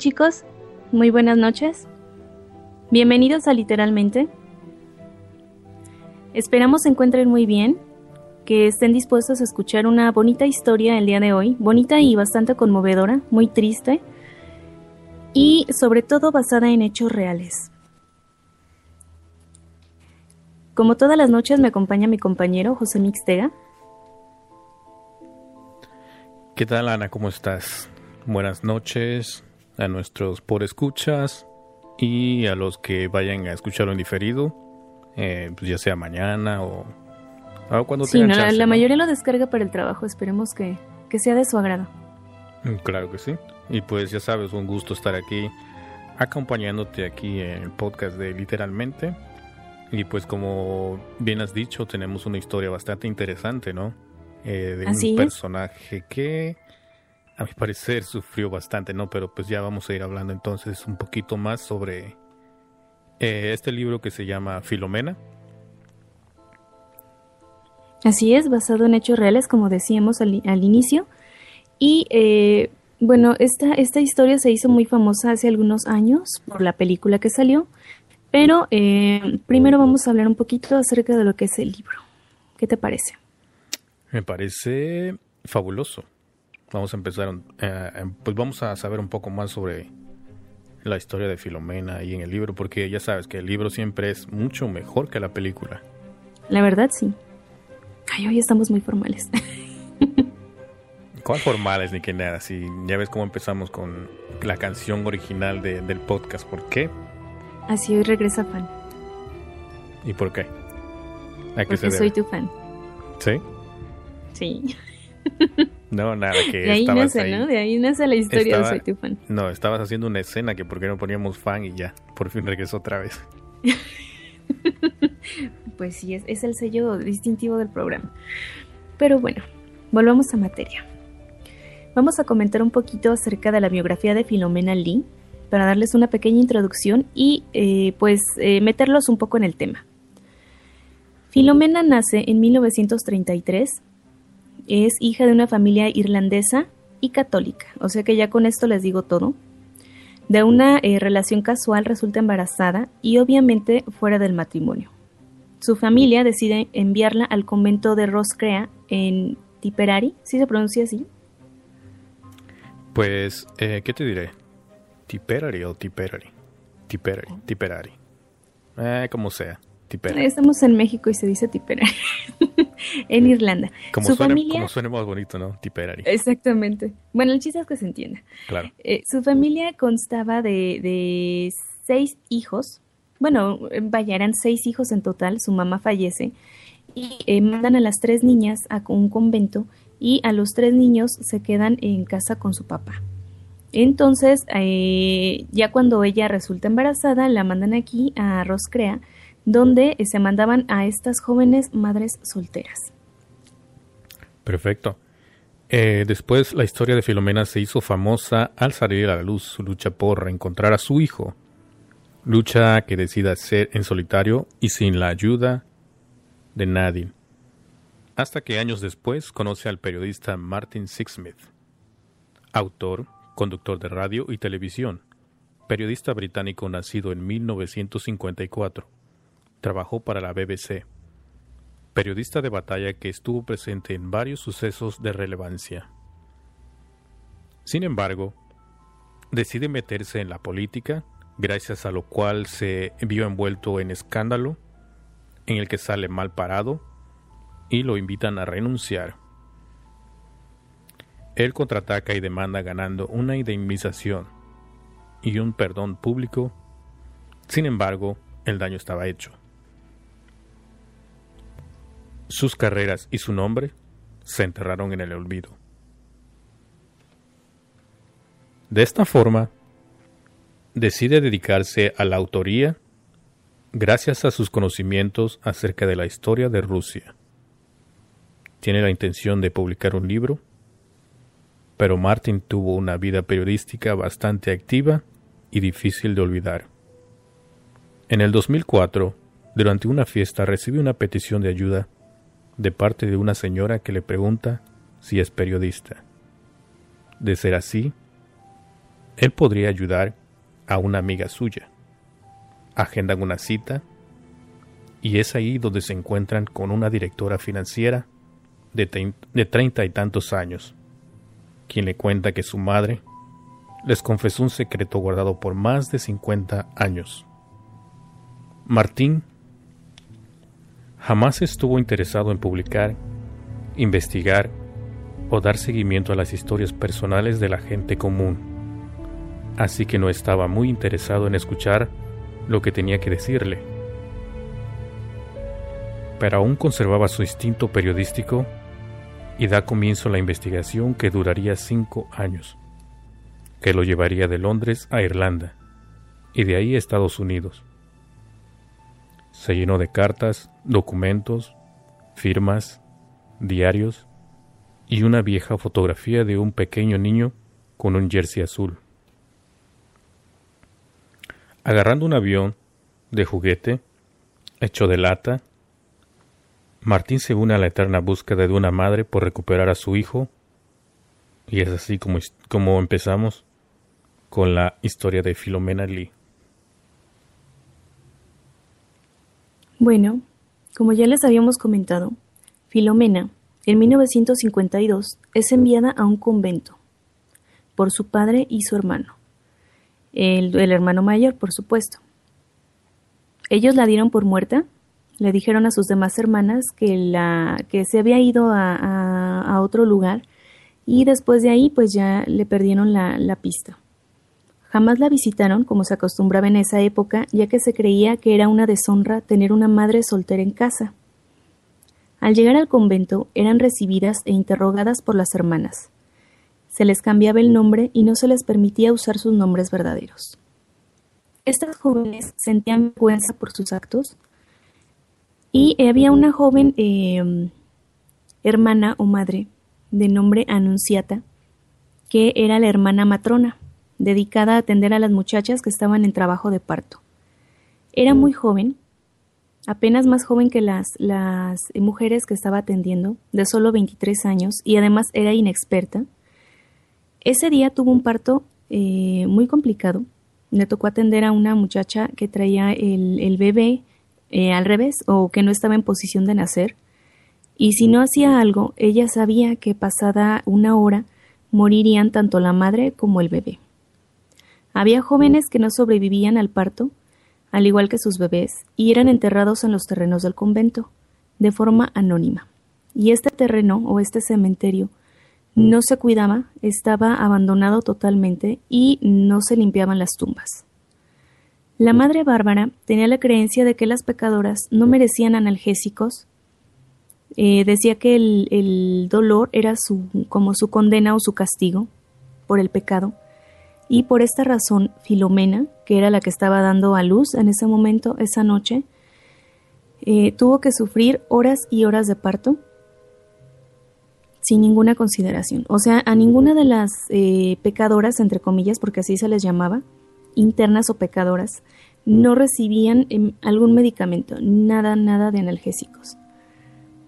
Chicos, muy buenas noches. Bienvenidos a Literalmente. Esperamos se encuentren muy bien, que estén dispuestos a escuchar una bonita historia el día de hoy, bonita y bastante conmovedora, muy triste, y sobre todo basada en hechos reales. Como todas las noches me acompaña mi compañero José Mixtega. ¿Qué tal Ana? ¿Cómo estás? Buenas noches a nuestros por escuchas y a los que vayan a escucharlo en diferido, eh, pues ya sea mañana o, cuando sí, tengan la, mayoría lo descarga para el trabajo, esperemos que, que sea de su agrado. Mm, claro que sí. Y pues ya sabes, un gusto estar aquí acompañándote aquí en el podcast de Literalmente. Y pues como bien has dicho, tenemos una historia bastante interesante, ¿no? Eh, de un personaje que a mi parecer sufrió bastante, ¿no? Pero pues ya vamos a ir hablando entonces un poquito más sobre eh, este libro que se llama Filomena. Así es, basado en hechos reales, como decíamos al, inicio. Y eh, bueno, esta, esta historia se hizo muy famosa hace algunos años por la película que salió. Pero eh, primero vamos a hablar un poquito acerca de lo que es el libro. ¿Qué te parece? Me parece fabuloso vamos a empezar, eh, em, pues vamos a saber un poco más sobre la historia de Filomena ahí en el libro, porque ya sabes que el libro siempre es mucho mejor que la película. La verdad, sí. Ay, hoy estamos muy formales. ¿Cuál formales ni que nada? Si ya ves cómo empezamos con la canción original del podcast, ¿por qué? Así hoy regresa fan. ¿Y por qué? Porque soy tu fan. ¿Sí? Sí. No, nada, que de ahí nace, ¿no? De ahí nace la historia de Soy tu fan. No, estabas haciendo una escena que por qué no poníamos fan y ya, por fin regresó otra vez. pues sí, es, es el sello distintivo del programa. Pero bueno, volvamos a materia. Vamos a comentar un poquito acerca de la biografía de Filomena Lee para darles una pequeña introducción y eh, pues eh, meterlos un poco en el tema. Filomena nace en 1933 es hija de una familia irlandesa y católica, o sea que ya con esto les digo todo. De una eh, relación casual resulta embarazada y obviamente fuera del matrimonio. Su familia decide enviarla al convento de Roscrea en Tipperary, ¿sí se pronuncia así? Pues, eh, ¿qué te diré? Tipperary o Tipperary. Tipperary, Tipperary. Eh, como sea. Estamos en México y se dice Tipperary. en Irlanda. Como su suena, familia... Como suena más bonito, ¿no? Tipperary. Exactamente. Bueno, el chiste es que se entienda. Claro. Eh, su familia constaba de, seis hijos. Bueno, vaya, eran seis hijos en total. Su mamá fallece. Y eh, mandan a las tres niñas a un convento y a los tres niños se quedan en casa con su papá. Entonces, eh, ya cuando ella resulta embarazada, la mandan aquí a Roscrea donde se mandaban a estas jóvenes madres solteras. Perfecto. Eh, después la historia de Filomena se hizo famosa al salir a la luz su lucha por reencontrar a su hijo, lucha que decide hacer en solitario y sin la ayuda de nadie, hasta que años después conoce al periodista Martin Sixsmith, autor, conductor de radio y televisión, periodista británico nacido en 1954 trabajó para la BBC, periodista de batalla que estuvo presente en varios sucesos de relevancia. Sin embargo, decide meterse en la política, gracias a lo cual se vio envuelto en escándalo, en el que sale mal parado y lo invitan a renunciar. Él contraataca y demanda ganando una indemnización y un perdón público. Sin embargo, el daño estaba hecho. Sus carreras y su nombre se enterraron en el olvido. De esta forma, decide dedicarse a la autoría gracias a sus conocimientos acerca de la historia de Rusia. Tiene la intención de publicar un libro, pero Martin tuvo una vida periodística bastante activa y difícil de olvidar. En el 2004, durante una fiesta, recibe una petición de ayuda de parte de una señora que le pregunta si es periodista. De ser así, él podría ayudar a una amiga suya. Agendan una cita y es ahí donde se encuentran con una directora financiera de, treinta y tantos años, quien le cuenta que su madre les confesó un secreto guardado por más de 50 años. Martín jamás estuvo interesado en publicar, investigar o dar seguimiento a las historias personales de la gente común, así que no estaba muy interesado en escuchar lo que tenía que decirle. Pero aún conservaba su instinto periodístico y da comienzo a la investigación que duraría cinco años que lo llevaría de Londres a Irlanda y de ahí a Estados Unidos. Se llenó de cartas, documentos, firmas, diarios y una vieja fotografía de un pequeño niño con un jersey azul. Agarrando un avión de juguete, hecho de lata, Martín se une a la eterna búsqueda de una madre por recuperar a su hijo, y es así como, como empezamos con la historia de Filomena Lee. Bueno, como ya les habíamos comentado, Filomena, en 1952, es enviada a un convento por su padre y su hermano, el, hermano mayor, por supuesto. Ellos la dieron por muerta, le dijeron a sus demás hermanas que, la, que se había ido a, otro lugar y después de ahí pues ya le perdieron la pista. Jamás la visitaron como se acostumbraba en esa época, ya que se creía que era una deshonra tener una madre soltera en casa. Al llegar al convento eran recibidas e interrogadas por las hermanas. Se les cambiaba el nombre y no se les permitía usar sus nombres verdaderos. Estas jóvenes sentían vergüenza por sus actos y había una joven eh, hermana o madre de nombre Anunciata que era la hermana matrona dedicada a atender a las muchachas que estaban en trabajo de parto. Era muy joven, apenas más joven que las, las mujeres que estaba atendiendo, de solo 23 años, y además era inexperta. Ese día tuvo un parto eh, muy complicado. Le tocó atender a una muchacha que traía el, bebé eh, al revés o que no estaba en posición de nacer. Y si no hacía algo, ella sabía que pasada una hora morirían tanto la madre como el bebé. Había jóvenes que no sobrevivían al parto, al igual que sus bebés, y eran enterrados en los terrenos del convento, de forma anónima. Y este terreno o este cementerio no se cuidaba, estaba abandonado totalmente y no se limpiaban las tumbas. La madre Bárbara tenía la creencia de que las pecadoras no merecían analgésicos. Eh, decía que el, el dolor era su, como su condena o su castigo por el pecado, y por esta razón Filomena, que era la que estaba dando a luz en ese momento, esa noche, eh, tuvo que sufrir horas y horas de parto sin ninguna consideración. O sea, a ninguna de las eh, pecadoras, entre comillas, porque así se les llamaba, internas o pecadoras, no recibían em, algún medicamento, nada, nada de analgésicos.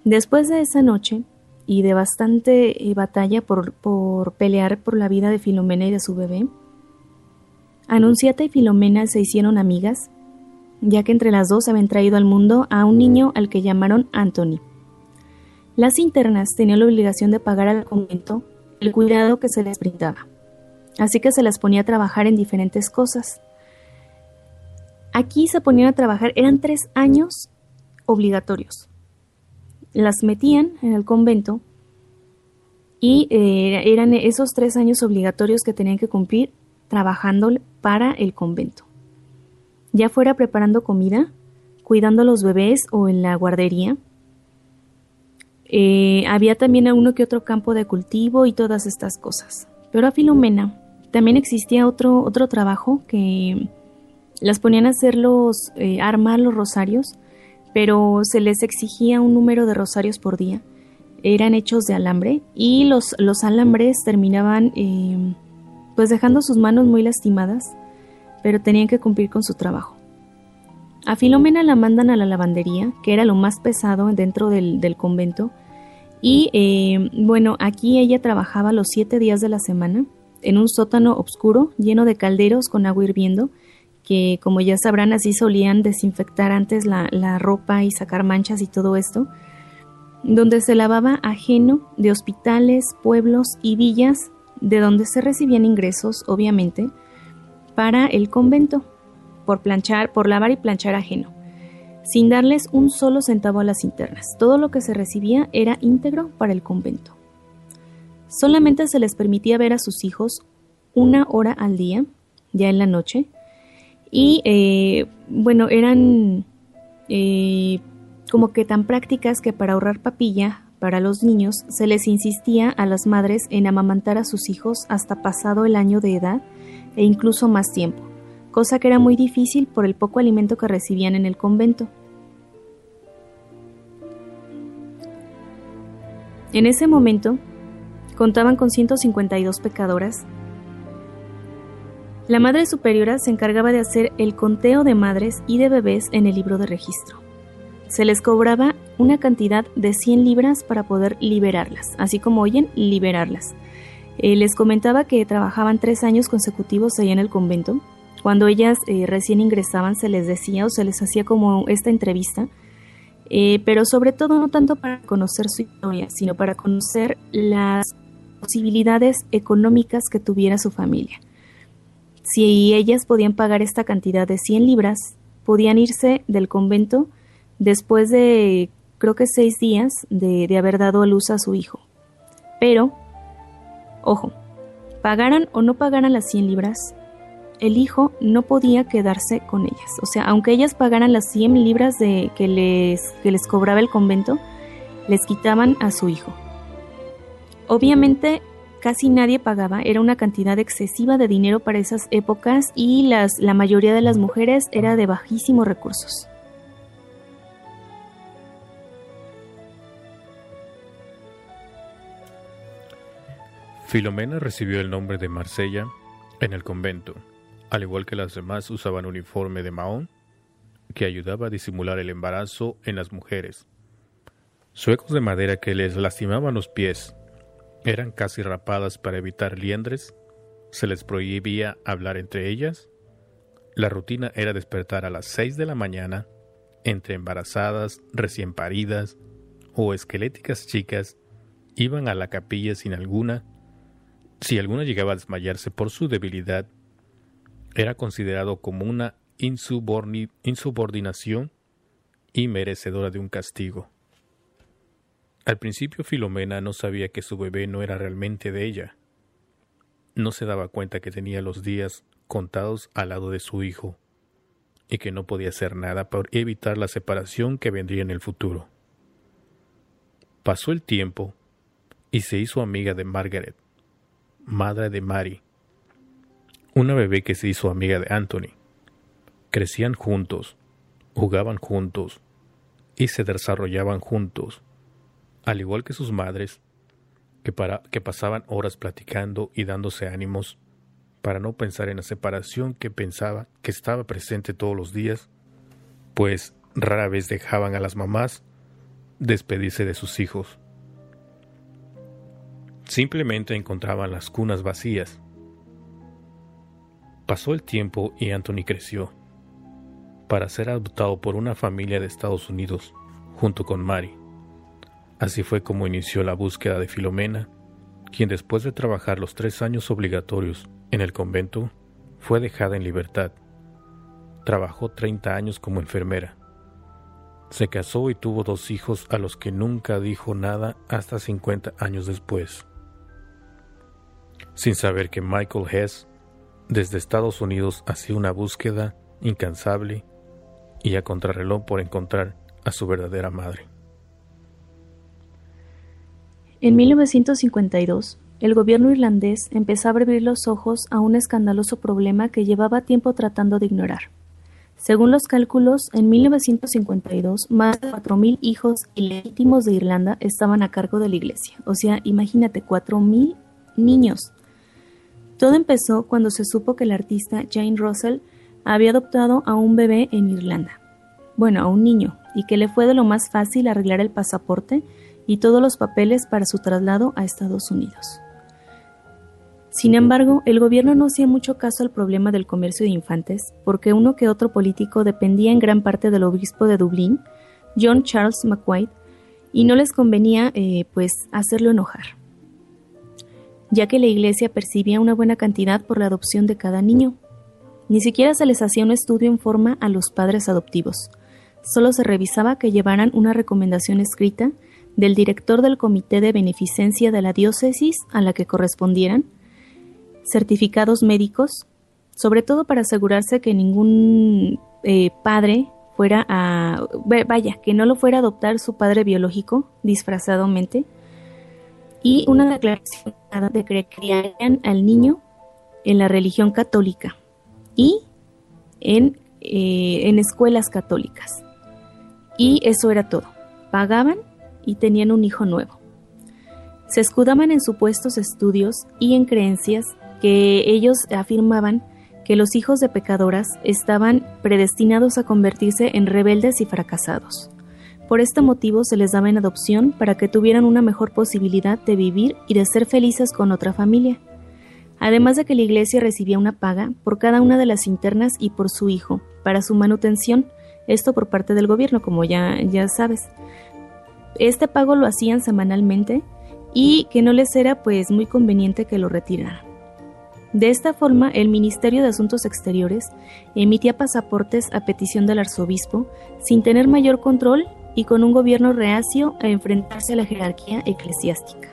Después de esa noche y de bastante eh, batalla por, por pelear por la vida de Filomena y de su bebé, Anunciata y Filomena se hicieron amigas, ya que entre las dos habían traído al mundo a un niño al que llamaron Anthony. Las internas tenían la obligación de pagar al convento el cuidado que se les brindaba, así que se las ponía a trabajar en diferentes cosas. Aquí se ponían a trabajar, eran tres años obligatorios. Las metían en el convento y eh, eran esos tres años obligatorios que tenían que cumplir trabajando para el convento. Ya fuera preparando comida, cuidando a los bebés o en la guardería. Eh, había también uno que otro campo de cultivo y todas estas cosas. Pero a Filomena también existía otro, otro trabajo que las ponían a hacer los, eh, armar los rosarios, pero se les exigía un número de rosarios por día. Eran hechos de alambre y los, los alambres terminaban eh, pues dejando sus manos muy lastimadas, pero tenían que cumplir con su trabajo. A Filomena la mandan a la lavandería, que era lo más pesado dentro del, convento, y eh, bueno, aquí ella trabajaba los siete días de la semana, en un sótano oscuro lleno de calderos con agua hirviendo, que como ya sabrán así solían desinfectar antes la, la ropa y sacar manchas y todo esto, donde se lavaba ajeno de hospitales, pueblos y villas, de donde se recibían ingresos, obviamente, para el convento, por planchar, por lavar y planchar ajeno, sin darles un solo centavo a las internas. Todo lo que se recibía era íntegro para el convento. Solamente se les permitía ver a sus hijos una hora al día, ya en la noche, y eh, bueno, eran eh, como que tan prácticas que para ahorrar papilla para los niños se les insistía a las madres en amamantar a sus hijos hasta pasado el año de edad e incluso más tiempo, cosa que era muy difícil por el poco alimento que recibían en el convento. En ese momento, Contaban con 152 pecadoras. La Madre Superiora se encargaba de hacer el conteo de madres y de bebés en el libro de registro. Se les cobraba una cantidad de 100 libras para poder liberarlas, así como oyen, liberarlas. Eh, les comentaba que trabajaban tres años consecutivos allá en el convento. Cuando ellas eh, recién ingresaban se les decía o se les hacía como esta entrevista eh, pero sobre todo no tanto para conocer su historia, sino para conocer las posibilidades económicas que tuviera su familia. Si ellas podían pagar esta cantidad de 100 libras, podían irse del convento después de creo que seis días de, haber dado a luz a su hijo. Pero, ojo, pagaran o no pagaran las 100 libras, el hijo no podía quedarse con ellas. O sea, aunque ellas pagaran las 100 libras de, que, les, que les cobraba el convento, les quitaban a su hijo. Obviamente casi nadie pagaba, era una cantidad excesiva de dinero para esas épocas y las, la mayoría de las mujeres era de bajísimos recursos. Filomena recibió el nombre de Marsella en el convento, al igual que las demás usaban uniforme de mahón que ayudaba a disimular el embarazo en las mujeres. Suecos de madera que les lastimaban los pies eran casi rapadas para evitar liendres, se les prohibía hablar entre ellas. La rutina era despertar a las seis de la mañana, entre embarazadas, recién paridas o esqueléticas chicas, iban a la capilla sin alguna. Si alguna llegaba a desmayarse por su debilidad, era considerado como una insubordinación y merecedora de un castigo. Al principio Filomena no sabía que su bebé no era realmente de ella. No se daba cuenta que tenía los días contados al lado de su hijo y que no podía hacer nada para evitar la separación que vendría en el futuro. Pasó el tiempo y se hizo amiga de Margaret, madre de Mary, una bebé que se hizo amiga de Anthony. Crecían juntos, jugaban juntos y se desarrollaban juntos al igual que sus madres, que, para, que pasaban horas platicando y dándose ánimos para no pensar en la separación que pensaba que estaba presente todos los días, pues rara vez dejaban a las mamás despedirse de sus hijos. Simplemente encontraban las cunas vacías. Pasó el tiempo y Anthony creció para ser adoptado por una familia de Estados Unidos junto con Mary. Así fue como inició la búsqueda de Filomena, quien después de trabajar los tres años obligatorios en el convento, fue dejada en libertad. Trabajó 30 años como enfermera. Se casó y tuvo dos hijos a los que nunca dijo nada hasta 50 años después. Sin saber que Michael Hess, desde Estados Unidos, hacía una búsqueda incansable y a contrarreloj por encontrar a su verdadera madre. En 1952, el gobierno irlandés empezó a abrir los ojos a un escandaloso problema que llevaba tiempo tratando de ignorar. Según los cálculos, en 1952 más de 4.000 hijos ilegítimos de Irlanda estaban a cargo de la iglesia. O sea, imagínate, 4.000 niños. Todo empezó cuando se supo que el artista Jane Russell había adoptado a un bebé en Irlanda. Bueno, a un niño, y que le fue de lo más fácil arreglar el pasaporte y todos los papeles para su traslado a Estados Unidos. Sin embargo, el gobierno no hacía mucho caso al problema del comercio de infantes, porque uno que otro político dependía en gran parte del obispo de Dublín, John Charles McWhite, y no les convenía, eh, pues, hacerlo enojar, ya que la iglesia percibía una buena cantidad por la adopción de cada niño. Ni siquiera se les hacía un estudio en forma a los padres adoptivos, solo se revisaba que llevaran una recomendación escrita del director del Comité de Beneficencia de la diócesis a la que correspondieran, certificados médicos, sobre todo para asegurarse que ningún eh, padre fuera a, vaya, que no lo fuera a adoptar su padre biológico disfrazadamente, y una declaración de que criarían al niño en la religión católica y en, eh, en escuelas católicas. Y eso era todo. Pagaban y tenían un hijo nuevo. Se escudaban en supuestos estudios y en creencias que ellos afirmaban que los hijos de pecadoras estaban predestinados a convertirse en rebeldes y fracasados. Por este motivo se les daba en adopción para que tuvieran una mejor posibilidad de vivir y de ser felices con otra familia. Además de que la iglesia recibía una paga por cada una de las internas y por su hijo, para su manutención, esto por parte del gobierno, como ya, ya sabes. Este pago lo hacían semanalmente y que no les era pues muy conveniente que lo retiraran. De esta forma, el Ministerio de Asuntos Exteriores emitía pasaportes a petición del arzobispo, sin tener mayor control y con un gobierno reacio a enfrentarse a la jerarquía eclesiástica.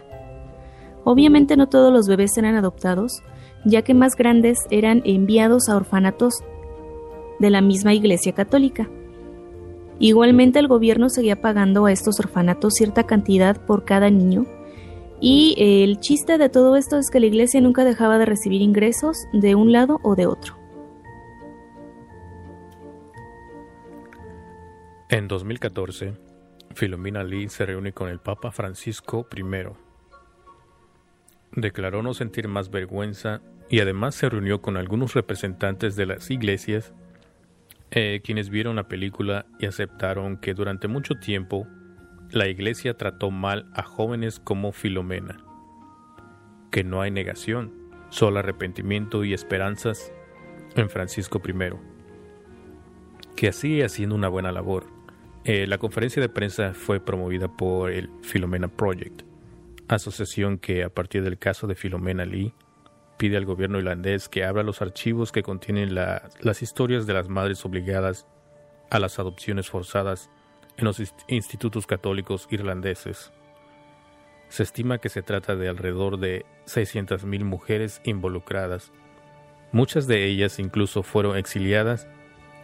Obviamente no todos los bebés eran adoptados, ya que más grandes eran enviados a orfanatos de la misma Iglesia Católica. Igualmente el gobierno seguía pagando a estos orfanatos cierta cantidad por cada niño, y el chiste de todo esto es que la iglesia nunca dejaba de recibir ingresos de un lado o de otro. En 2014, Filomena Lee se reúne con el Papa Francisco I. Declaró no sentir más vergüenza y además se reunió con algunos representantes de las iglesias, eh, quienes vieron la película y aceptaron que durante mucho tiempo la iglesia trató mal a jóvenes como Filomena, que no hay negación, solo arrepentimiento y esperanzas en Francisco I, que sigue haciendo una buena labor. Eh, la conferencia de prensa fue promovida por el Filomena Project, asociación que a partir del caso de Filomena Lee pide al gobierno irlandés que abra los archivos que contienen las historias de las madres obligadas a las adopciones forzadas en los institutos católicos irlandeses. Se estima que se trata de alrededor de 600.000 mujeres involucradas. Muchas de ellas incluso fueron exiliadas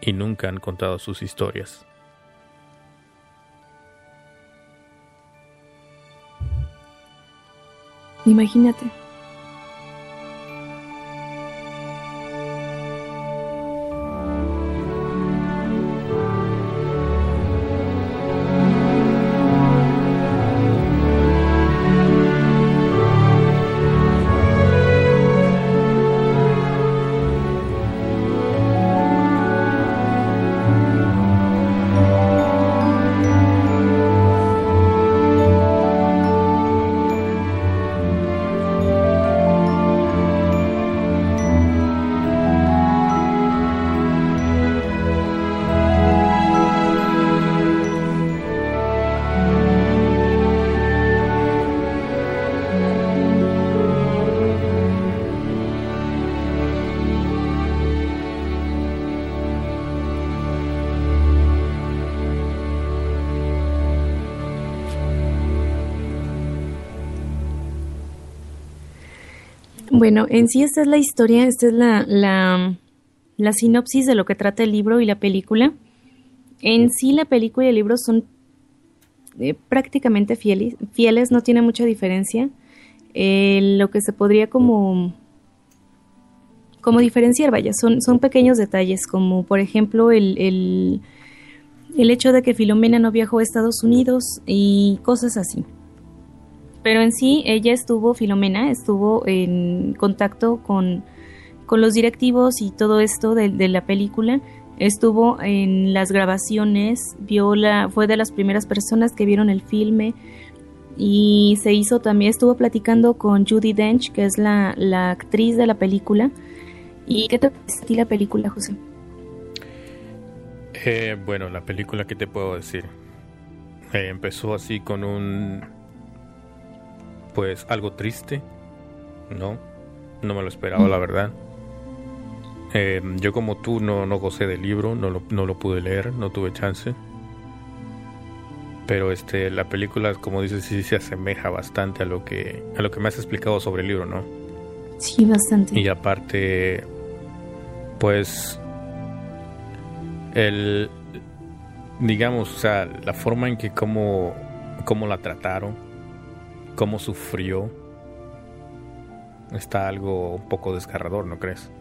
y nunca han contado sus historias. Imagínate. Bueno, en sí esta es la historia, esta es la, la, sinopsis de lo que trata el libro y la película. En sí la película y el libro son eh, prácticamente fieles, fieles, no tiene mucha diferencia. Eh, lo que se podría como como diferenciar, vaya, son, son pequeños detalles, como por ejemplo el, el, el hecho de que Filomena no viajó a Estados Unidos y cosas así pero en sí ella estuvo, Filomena, estuvo en contacto con, los directivos y todo esto de, la película, estuvo en las grabaciones, vio la, fue de las primeras personas que vieron el filme, y se hizo también, estuvo platicando con Judy Dench, que es la, la actriz de la película. ¿Y qué te pareció la película, José? Eh, bueno, la película, ¿qué te puedo decir? Empezó así con un... Pues algo triste, ¿no? No me lo esperaba, la verdad. Eh, yo como tú no, no gocé del libro, no lo, no lo pude leer, no tuve chance. Pero este, la película, como dices, sí se asemeja bastante a lo que, a lo que me has explicado sobre el libro, ¿no? Sí, bastante. Y aparte, pues el digamos, o sea, la forma en que cómo, cómo la trataron, cómo sufrió, está algo un poco desgarrador, ¿no crees?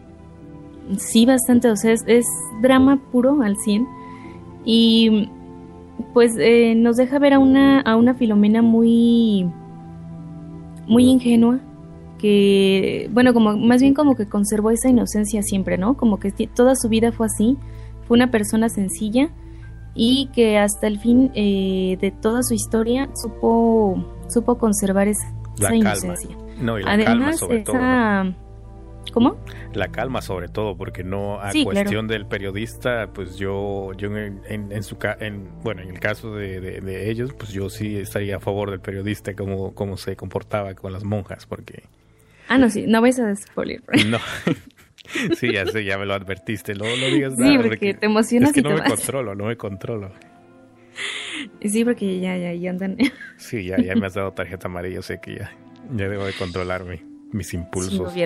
Sí, bastante, o sea, es, drama puro al 100 y pues eh, nos deja ver a una, a una Filomena muy, muy ingenua, que, bueno, como más bien como que conservó esa inocencia siempre, ¿no? Como que toda su vida fue así, fue una persona sencilla y que hasta el fin eh, de toda su historia supo, supo conservar esa, inocencia. No, y la Además, calma sobre todo. ¿Cómo? La calma sobre todo, porque no a cuestión del periodista, pues yo, yo en, en, su en, bueno, en el caso de, de, ellos, pues yo sí estaría a favor del periodista como, como se comportaba con las monjas, porque Ah, no, sí, no vais a despolir. No. sí, ya sé, ya me lo advertiste. No, no digas nada. Sí, porque, te emocionas es que no me controlo, no me controlo. Sí, porque ya, ya, ya andan. Sí, ya, ya me has dado tarjeta amarilla, sé que ya, ya debo de controlarme mis impulsos. Sí,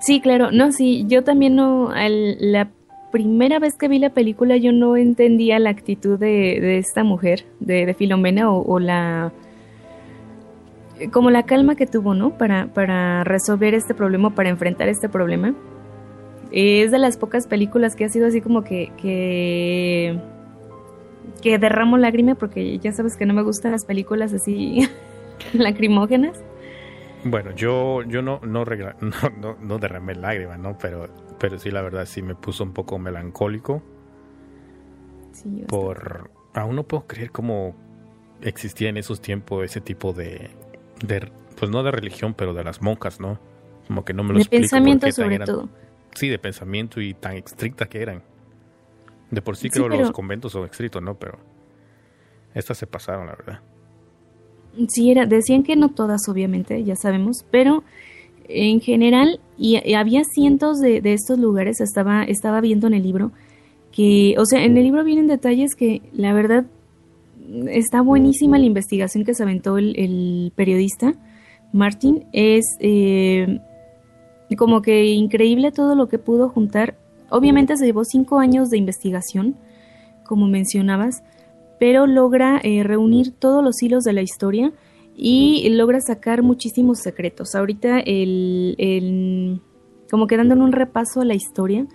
Sí, claro, no, sí, yo también no, la primera vez que vi la película yo no entendía la actitud de, de esta mujer, de, de Filomena o la como la calma que tuvo, ¿no? Para, para resolver este problema, para enfrentar este problema. Es de las pocas películas que ha sido así como que, que, que derramo lágrima, porque ya sabes que no me gustan las películas así lacrimógenas. Bueno, yo, yo no, no, no, no, derramé lágrima, ¿no? Pero, pero sí, la verdad, sí me puso un poco melancólico. Sí, por... Aún no puedo creer cómo existía en esos tiempos ese tipo de, de, pues no de religión, pero de las monjas, ¿no? Como que no me lo De pensamiento sobre todo. Sí, de pensamiento y tan estrictas que eran. De por sí, creo los conventos son estrictos, ¿no? Pero estas se pasaron, la verdad. Sí, era, decían que no todas, obviamente, ya sabemos, pero en general, y, había cientos de, de, estos lugares, estaba, estaba viendo en el libro, que, o sea, en el libro vienen detalles que la verdad está buenísima la investigación que se aventó el, periodista Martin. Es eh, como que increíble todo lo que pudo juntar. Obviamente se llevó cinco años de investigación, como mencionabas, pero logra eh, reunir todos los hilos de la historia y logra sacar muchísimos secretos. Ahorita el, el como que dándole un repaso a la historia,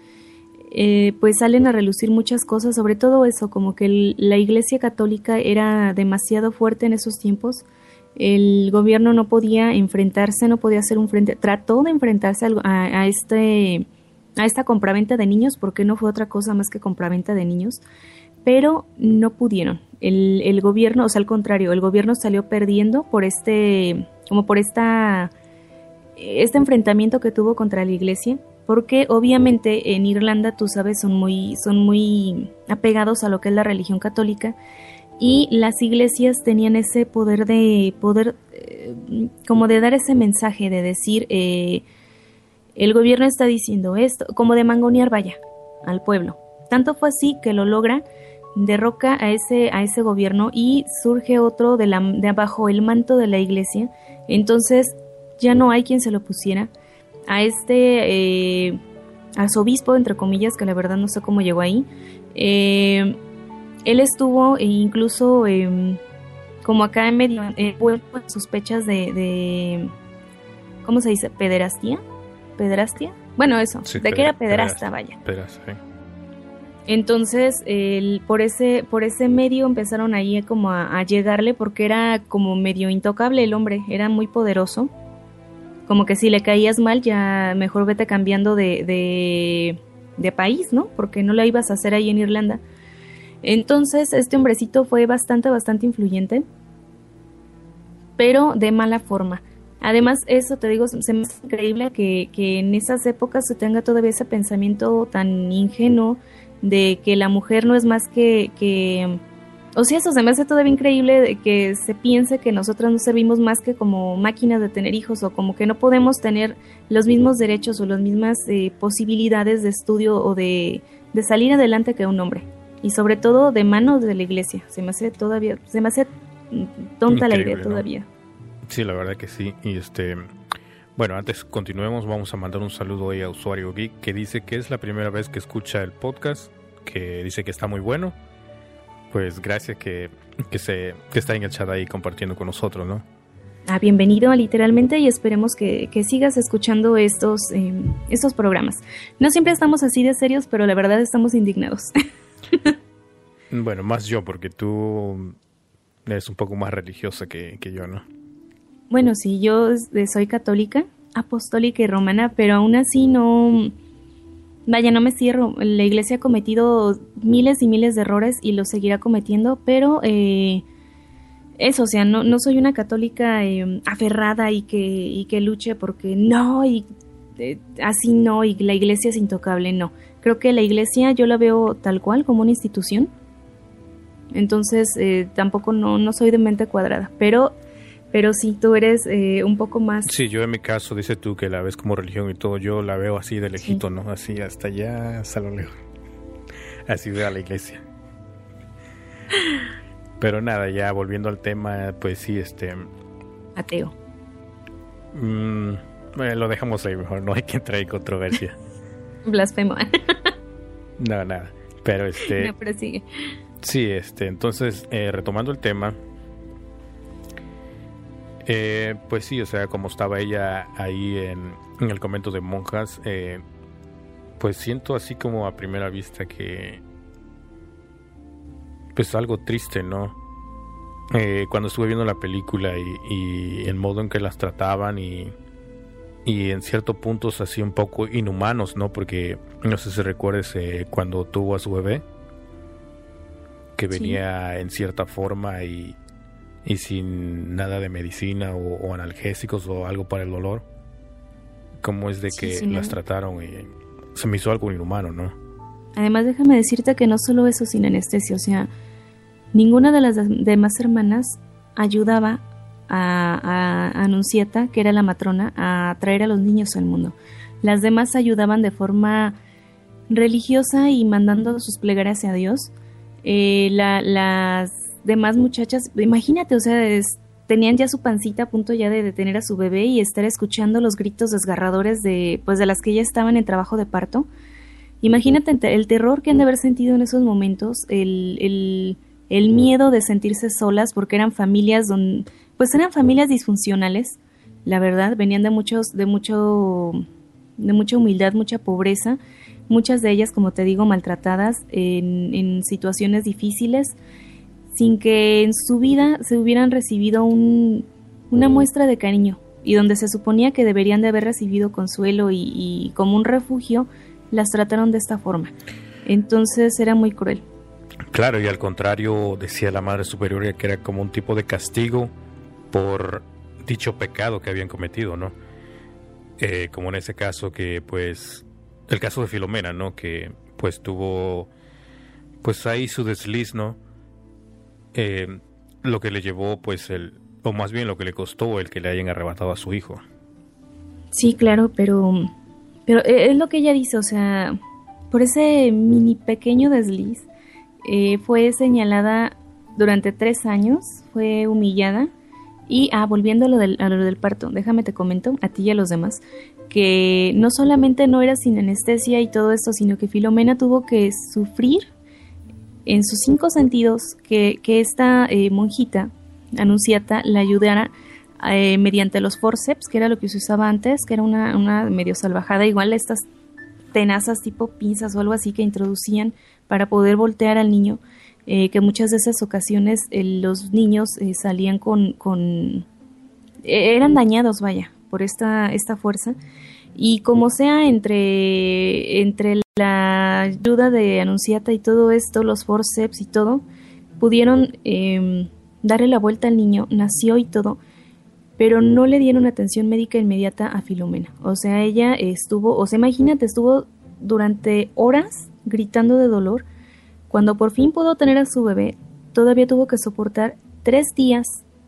eh, pues salen a relucir muchas cosas, sobre todo eso, como que la Iglesia Católica era demasiado fuerte en esos tiempos. El gobierno no podía enfrentarse, no podía hacer un frente, trató de enfrentarse a, este a esta compraventa de niños, porque no fue otra cosa más que compraventa de niños, pero no pudieron. El, el gobierno, o sea, al contrario, el gobierno salió perdiendo por este, como por esta, este enfrentamiento que tuvo contra la iglesia porque obviamente en Irlanda, tú sabes, son muy, son muy apegados a lo que es la religión católica y las iglesias tenían ese poder de poder, eh, como de dar ese mensaje, de decir, eh, el gobierno está diciendo esto, como de mangonear, vaya, al pueblo. Tanto fue así que lo logra, derroca a ese, a ese gobierno y surge otro de, la, de abajo, el manto de la iglesia. Entonces ya no hay quien se lo pusiera a este eh, arzobispo, entre comillas, que la verdad no sé cómo llegó ahí. Eh, él estuvo e incluso em, como acá en medio eh, sospechas de, ¿cómo se dice? ¿Pederastía? ¿Pederastia? Bueno, eso, de que era pederasta, vaya. Entonces, el, por ese por ese medio empezaron ahí como a, llegarle porque era como medio intocable el hombre, era muy poderoso como que si le caías mal, ya mejor vete cambiando de, de, país, ¿no? Porque no la ibas a hacer ahí en Irlanda. Entonces, este hombrecito fue bastante, bastante influyente. pero de mala forma. Además, eso te digo, se me hace increíble que, que en esas épocas se tenga todavía ese pensamiento tan ingenuo de que la mujer no es más que, que o sea, eso se me hace todavía increíble de que se piense que nosotras no servimos más que como máquinas de tener hijos o como que no podemos tener los mismos derechos o las mismas eh, posibilidades de estudio o de, de, salir adelante que un hombre. Y sobre todo de manos de la iglesia. Se me hace todavía, se me hace tonta la idea todavía. Sí, la verdad que sí. Y este, bueno, antes continuemos, vamos a mandar un saludo hoy a Usuario Geek que dice que es la primera vez que escucha el podcast, que dice que está muy bueno. Pues gracias que, que, se, que está en el chat ahí compartiendo con nosotros, ¿no? Ah, bienvenido literalmente y esperemos que, que sigas escuchando estos, eh, estos programas. No siempre estamos así de serios, pero la verdad estamos indignados. bueno, más yo, porque tú eres un poco más religiosa que, que yo, ¿no? Bueno, sí, yo soy católica, apostólica y romana, pero aún así no... Vaya, no me cierro. La iglesia ha cometido miles y miles de errores y lo seguirá cometiendo, pero eh, eso, o sea, no, no soy una católica eh, aferrada y que, y que luche porque no, y eh, así no, y la iglesia es intocable, no. Creo que la iglesia yo la veo tal cual, como una institución. Entonces, tampoco no, no soy de mente cuadrada, pero pero si tú eres eh, un poco más... Sí, yo en mi caso, dice tú que la ves como religión y todo, yo la veo así de lejito, ¿no? Así hasta allá, hasta lo lejos. Así veo a la iglesia. Pero nada, ya volviendo al tema, pues sí, este... Ateo. Mm, bueno, lo dejamos ahí mejor, no hay que entrar en controversia. Blasfemo. no, nada. Pero este... No, pero sigue. Sí, este, entonces, eh, retomando el tema, eh, pues sí, o sea, como estaba ella ahí en, el convento de monjas, eh, pues siento así como a primera vista que, pues algo triste, ¿no? Eh, cuando estuve viendo la película y, el modo en que las trataban y, y en ciertos puntos así un poco inhumanos, ¿no? Porque no sé si recuerdes cuando tuvo a su bebé, que venía en cierta forma y, y sin nada de medicina o, analgésicos o algo para el dolor. ¿Cómo es de que las trataron y se me hizo algo inhumano, no? Además, déjame decirte que no solo eso sin anestesia, o sea, ninguna de las demás hermanas ayudaba a, a que era la matrona, a traer a los niños al mundo. Las demás ayudaban de forma religiosa y mandando sus plegarias a Dios. Eh, las demás muchachas, imagínate, o sea, tenían ya su pancita a punto ya de detener a su bebé y estar escuchando los gritos desgarradores de, pues, de las que ya estaban en trabajo de parto. Imagínate el terror que han de haber sentido en esos momentos, el, el, el miedo de sentirse solas, porque eran familias donde, pues eran familias disfuncionales, la verdad, venían de muchos, de mucho, de mucha humildad, mucha pobreza, muchas de ellas, como te digo, maltratadas en, en situaciones difíciles sin que en su vida se hubieran recibido un, una muestra de cariño y donde se suponía que deberían de haber recibido consuelo y, como un refugio, las trataron de esta forma. Entonces era muy cruel. Claro, y al contrario, decía la Madre Superiora que era como un tipo de castigo por dicho pecado que habían cometido, ¿no? Eh, como en ese caso que, pues, el caso de Filomena, ¿no? Que, pues, tuvo, pues, ahí su desliz, ¿no? Eh, lo que le llevó, pues, el, o más bien lo que le costó el que le hayan arrebatado a su hijo. Sí, claro, pero, pero e, es lo que ella dice, o sea, por ese mini pequeño desliz, eh, fue señalada durante tres años, fue humillada. Y, ah, volviendo a lo, del, a lo del parto, déjame te comento, a ti y a los demás, que no solamente no era sin anestesia y todo esto, sino que Filomena tuvo que sufrir en sus cinco sentidos que, esta eh, monjita anunciata la ayudara eh, mediante los forceps, que era lo que se usaba antes, que era una, una medio salvajada, igual estas tenazas tipo pinzas o algo así que introducían para poder voltear al niño, eh, que muchas de esas ocasiones los niños salían con, con eran dañados, vaya, por esta, esta fuerza. Y como sea, entre, entre la ayuda de Anunciata y todo esto, los forceps y todo, pudieron eh, darle la vuelta al niño, nació y todo, pero no le dieron atención médica inmediata a Filomena. O sea, ella estuvo, o sea, imagínate, estuvo durante horas gritando de dolor. Cuando por fin pudo tener a su bebé, todavía tuvo que soportar tres días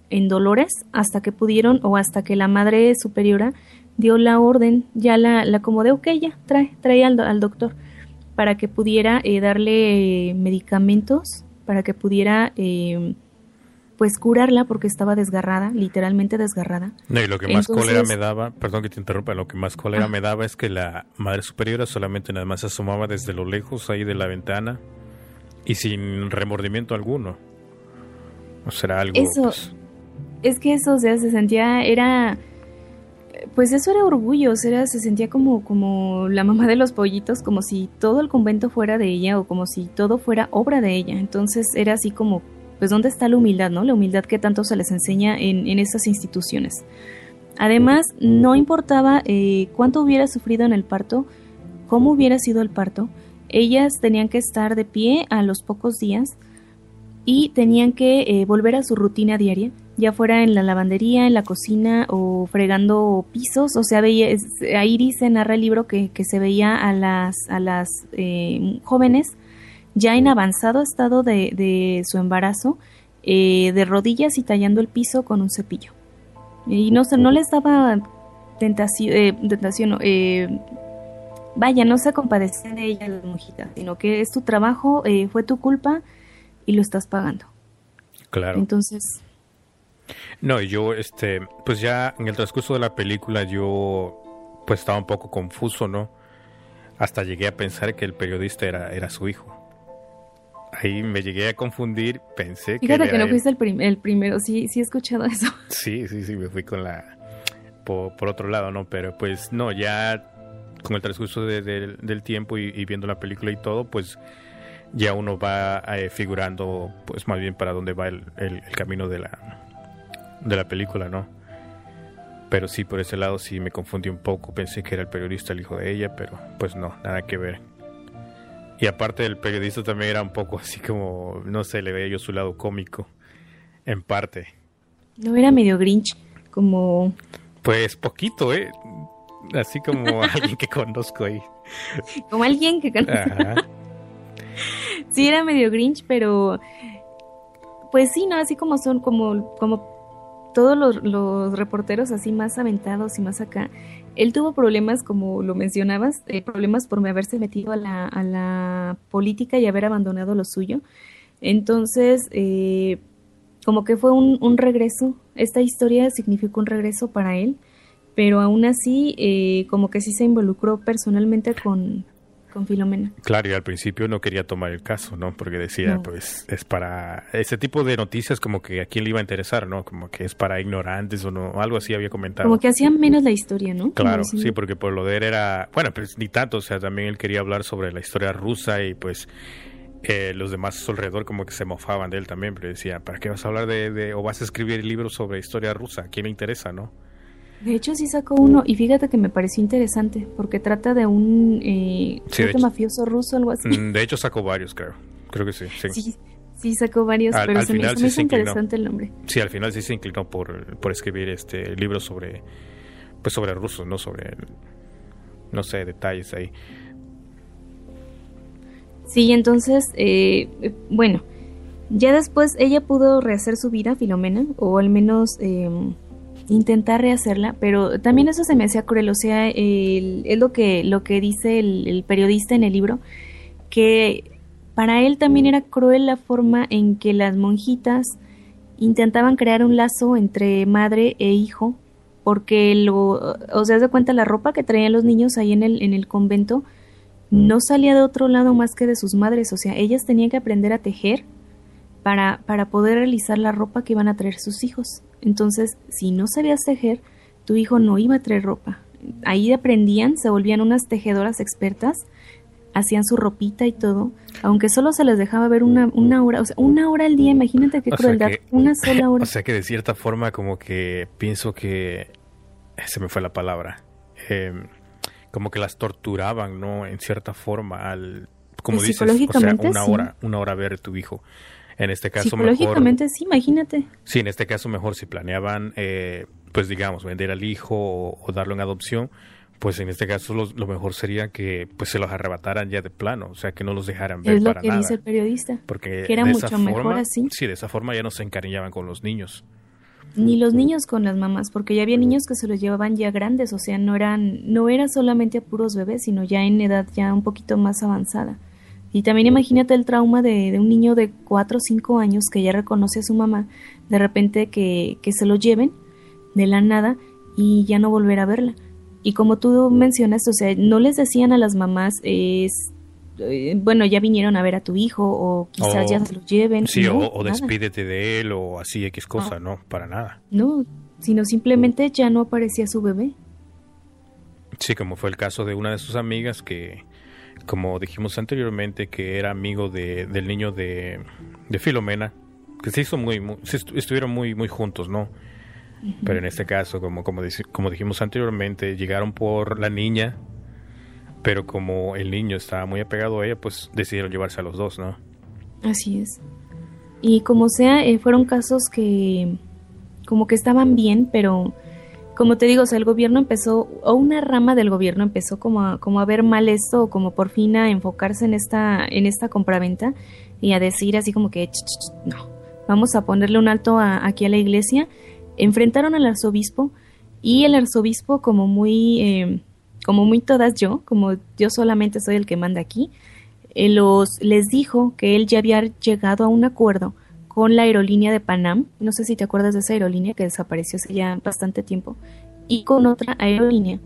en dolores hasta que pudieron o hasta que la madre superiora dio la orden, ya la, la acomodé, ok, ya, trae, trae al, al doctor para que pudiera eh, darle eh, medicamentos, para que pudiera eh, pues curarla porque estaba desgarrada, literalmente desgarrada. No, y lo que más cólera me daba, perdón que te interrumpa, lo que más cólera me daba es que la madre superiora solamente nada más se asomaba desde lo lejos ahí de la ventana y sin remordimiento alguno. O será algo... Eso, pues, es que eso, o sea, se sentía, era pues eso era orgullo, se sentía como, como la mamá de los pollitos, como si todo el convento fuera de ella o como si todo fuera obra de ella. Entonces era así como, pues ¿dónde está la humildad, no? La humildad que tanto se les enseña en, en esas instituciones. Además, no importaba eh, cuánto hubiera sufrido en el parto, cómo hubiera sido el parto, ellas tenían que estar de pie a los pocos días y tenían que eh, volver a su rutina diaria ya fuera en la lavandería, en la cocina o fregando pisos. O sea, veía, ahí dice, narra el libro que, se veía a las, a las eh, jóvenes ya en avanzado estado de, de su embarazo, eh, de rodillas y tallando el piso con un cepillo. Y no, no les daba tentación, eh, tentación vaya, no se compadecía de ella la monjita, sino que es tu trabajo, fue tu culpa y lo estás pagando. Claro. Entonces, no, yo, este, pues ya en el transcurso de la película yo, pues estaba un poco confuso, ¿no? Hasta llegué a pensar que el periodista era, era su hijo. Ahí me llegué a confundir, pensé que... Fíjate que no fuiste el, el, primero, sí, sí he escuchado eso. Sí, sí, sí, me fui con la... Por, otro lado, ¿no? Pero pues no, ya con el transcurso del tiempo y, viendo la película y todo, pues ya uno va eh, figurando, pues más bien para dónde va el, el camino de la, de la película, ¿no? Pero sí, por ese lado sí me confundí un poco. Pensé que era el periodista el hijo de ella, pero pues no, nada que ver. Y aparte el periodista también era un poco así como, no sé, le veía yo su lado cómico, en parte. No era medio grinch, como... Pues poquito, ¿eh? Así como alguien que conozco ahí. Como alguien que conozco. sí, era medio grinch, pero... Pues sí, ¿no? Así como son, como, como todos los, reporteros así más aventados y más acá, él tuvo problemas, como lo mencionabas, eh, problemas por haberse metido a la, a la, política y haber abandonado lo suyo. Entonces, eh, como que fue un, regreso, esta historia significó un regreso para él, pero aún así, eh, como que sí se involucró personalmente con, con Filomena. Claro, y al principio no quería tomar el caso, ¿no? Porque decía, pues es para ese tipo de noticias como que a quién le iba a interesar, ¿no? Como que es para ignorantes o no, algo así había comentado. Como que hacían menos la historia, ¿no? Claro, sí, porque por lo de él era, bueno, pues ni tanto, o sea, también él quería hablar sobre la historia rusa y pues eh, los demás alrededor como que se mofaban de él también, pero decía, ¿para qué vas a hablar de, de o vas a escribir libros sobre historia rusa? ¿A quién le interesa, no? De hecho, sí sacó uno, y fíjate que me pareció interesante, porque trata de un eh, mafioso ruso, algo así. Mm, de hecho, sacó varios, creo. Creo que sí. Sí, sí, sacó varios, pero se, me, hizo interesante el nombre. Sí, al final sí se inclinó por, por escribir este libro sobre, pues sobre rusos, no sobre, no sé, detalles ahí. Sí, entonces, eh, bueno, ya después ella pudo rehacer su vida, Filomena, o al menos... Eh, intentar rehacerla, pero también eso se me hacía cruel, o sea, es lo que, lo que dice el, periodista en el libro, que para él también era cruel la forma en que las monjitas intentaban crear un lazo entre madre e hijo, porque lo, o sea, de cuenta la ropa que traían los niños ahí en el, en el convento no salía de otro lado más que de sus madres, o sea, ellas tenían que aprender a tejer para, para poder realizar la ropa que iban a traer sus hijos. Entonces, si no sabías tejer, tu hijo no iba a traer ropa. Ahí aprendían, se volvían unas tejedoras expertas, hacían su ropita y todo, aunque solo se les dejaba ver una, una hora, o sea, una hora al día, imagínate qué crueldad, una sola hora. O sea que de cierta forma como que pienso que, se me fue la palabra, em, como que las torturaban, ¿no? En cierta forma, al, como pues dices, o sea, una hora, una hora ver a tu hijo. En este caso Psicológicamente sí, imagínate. Sí, en este caso mejor si planeaban, eh, pues digamos, vender al hijo o, darlo en adopción, pues en este caso lo, mejor sería que pues se los arrebataran ya de plano, o sea, que no los dejaran ver es lo que dice el periodista. Porque que era mucho mejor así. Sí, de esa forma ya no se encariñaban con los niños. Ni los niños con las mamás, porque ya había niños que se los llevaban ya grandes, o sea, no eran no era solamente a puros bebés, sino ya en edad ya un poquito más avanzada. Y también imagínate el trauma de, de un niño de 4 o 5 años que ya reconoce a su mamá, de repente que, que se lo lleven de la nada y ya no volver a verla. Y como tú mencionas, o sea, no les decían a las mamás, es, eh, bueno, ya vinieron a ver a tu hijo o quizás ya se lo lleven. Sí, o, despídete de él o así X cosa, no. para nada. No, sino simplemente ya no aparecía su bebé. Sí, como fue el caso de una de sus amigas que, como dijimos anteriormente, que era amigo de, del niño de, de Filomena, que se hizo muy, muy estuvieron muy, muy juntos, ¿no? Pero en este caso, como, como, como dijimos anteriormente, llegaron por la niña, pero como el niño estaba muy apegado a ella, pues decidieron llevarse a los dos, ¿no? Así es. Y como sea, eh, fueron casos que como que estaban bien, pero como te digo, o sea, el gobierno empezó, o una rama del gobierno empezó como a, como a ver mal esto, o como por fin a enfocarse en esta, en esta compraventa y a decir así como que, no, vamos a ponerle un alto aquí a la iglesia enfrentaron al arzobispo y el arzobispo como muy eh, como muy todas yo como yo solamente soy el que manda aquí eh, los les dijo que él ya había llegado a un acuerdo con la aerolínea de Panam no sé si te acuerdas de esa aerolínea que desapareció hace ya bastante tiempo y con otra aerolínea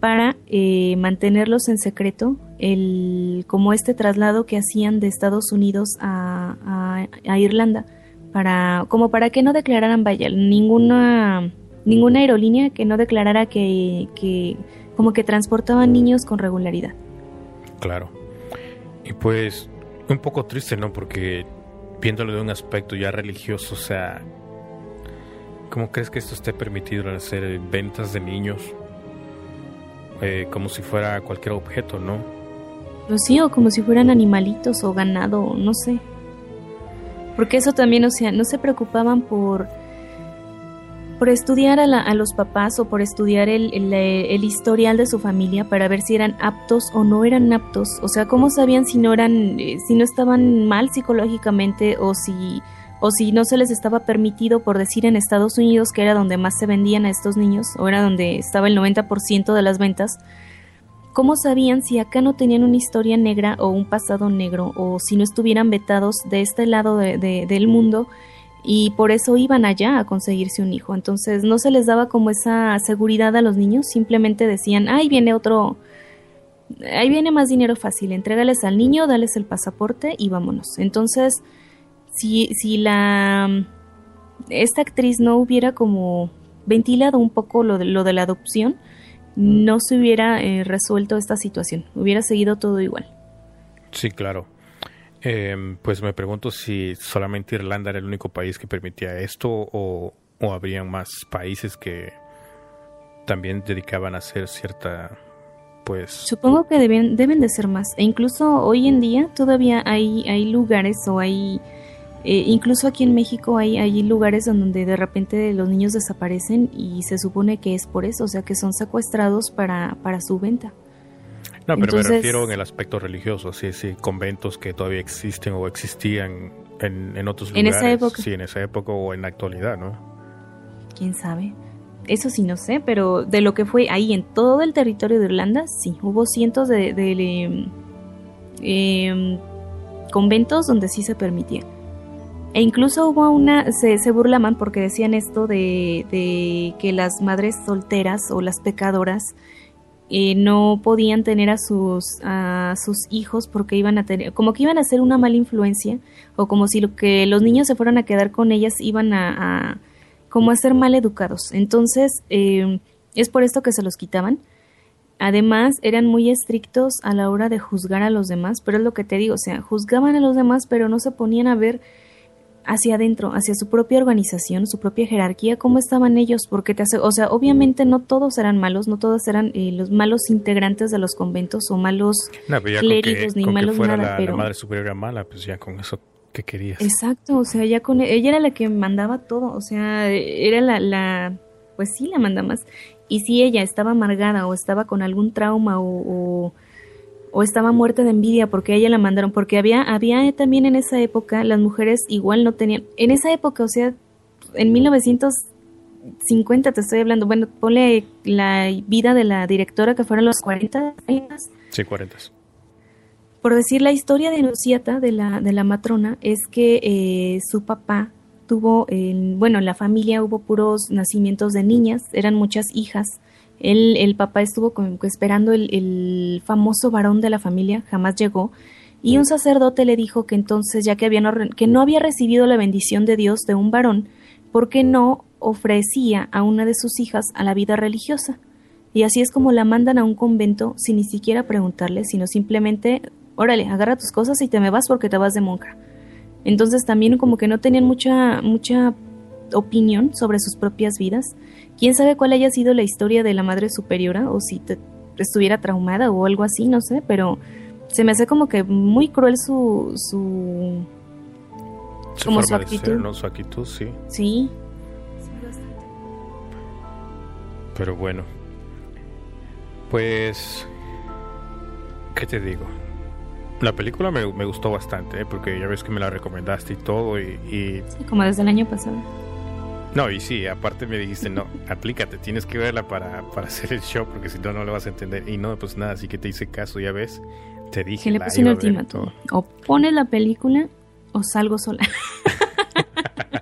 para eh, mantenerlos en secreto el como este traslado que hacían de Estados Unidos a, a Irlanda para como para que no declararan vaya ninguna ninguna aerolínea que no declarara que, que como que transportaban niños con regularidad. Claro. Y pues un poco triste, ¿no? Porque viéndolo de un aspecto ya religioso, o sea, ¿cómo crees que esto esté permitido al hacer ventas de niños? Eh, como si fuera cualquier objeto, ¿no? Pues sí, o como si fueran animalitos o ganado, no sé. Porque eso también, o sea, no se preocupaban por, por estudiar a, los papás o por estudiar el, el, historial de su familia para ver si eran aptos o no eran aptos. O sea, cómo sabían si no eran, eh, si no estaban mal psicológicamente o si, o si no se les estaba permitido por decir en Estados Unidos que era donde más se vendían a estos niños o era donde estaba el 90% de las ventas ¿Cómo sabían si acá no tenían una historia negra o un pasado negro o si no estuvieran vetados de este lado del mundo y por eso iban allá a conseguirse un hijo? Entonces no se les daba como esa seguridad a los niños, simplemente decían, ahí viene otro, ahí viene más dinero fácil, entrégales al niño, dales el pasaporte y vámonos. Entonces, si, si la esta actriz no hubiera como ventilado un poco lo de, lo de la adopción, no se hubiera eh, resuelto esta situación, hubiera seguido todo igual. Sí, claro. Em, pues me pregunto si solamente Irlanda era el único país que permitía esto o, o habrían más países que también dedicaban a hacer cierta pues supongo que deben deben de ser más e incluso hoy en día todavía hay hay lugares o hay eh, incluso aquí en México hay, hay lugares donde de repente los niños desaparecen y se supone que es por eso, o sea que son secuestrados para, para su venta. No, pero me refiero en el aspecto religioso, sí, sí, conventos que todavía existen o existían en, en otros lugares. En esa época. Sí, en esa época o en la actualidad, ¿no? ¿Quién sabe? Eso sí no sé, pero de lo que fue ahí en todo el territorio de Irlanda, sí, hubo cientos de, de em, conventos donde sí se permitía. E incluso hubo una, se, se burlaban porque decían esto de, de, que las madres solteras o las pecadoras eh, no podían tener a sus, a sus hijos porque iban a tener, como que iban a ser una mala influencia o como si lo que los niños se fueran a quedar con ellas iban a, como a ser mal educados. Entonces, eh, es por esto que se los quitaban. Además, eran muy estrictos a la hora de juzgar a los demás, pero es lo que te digo, o sea, juzgaban a los demás, pero no se ponían a ver hacia adentro, hacia su propia organización, su propia jerarquía, cómo estaban ellos, porque te hace, o sea, obviamente no todos eran malos, no todos eran eh, los malos integrantes de los conventos o malos clérigos ni malos nada, la, pero la madre superior era mala, pues ya con eso que querías. Exacto, o sea, ya con ella era la que mandaba todo, o sea, era la, la pues sí, la manda más. Y si ella estaba amargada o estaba con algún trauma o, o, estaba muerta de envidia porque a ella la mandaron, porque había, había también en esa época, las mujeres igual no tenían, en esa época, o sea, en 1950 te estoy hablando, bueno, ponle la vida de la directora que fueron los 40 años. Sí, 40. Por decir la historia de Nuciata, de la, de la matrona, es que eh, su papá tuvo, bueno, en la familia hubo puros nacimientos de niñas, eran muchas hijas. Él, el papá estuvo esperando el, el, famoso varón de la familia, jamás llegó. Y un sacerdote le dijo que entonces, ya que, había que no había recibido la bendición de Dios de un varón, ¿por qué no ofrecía a una de sus hijas a la vida religiosa? Y así es como la mandan a un convento sin ni siquiera preguntarle, sino simplemente, órale, agarra tus cosas y te me vas porque te vas de monja. Entonces también como que no tenían mucha, mucha opinión sobre sus propias vidas. Quién sabe cuál haya sido la historia de la madre superiora o si estuviera traumada o algo así, no sé, pero se me hace como que muy cruel su su, como su actitud. ¿no? Su actitud, sí. Sí. Pero bueno. Pues ¿qué te digo? La película me, gustó bastante, ¿eh? porque ya ves que me la recomendaste y todo. Y, Sí, como desde el año pasado. No, y sí, aparte me dijiste, no, aplícate, tienes que verla para, para hacer el show, porque si no, no lo vas a entender. Y no, pues nada, así que te hice caso, ya ves. Te dije. Que le puse un ultimátum. O pones la película o salgo sola.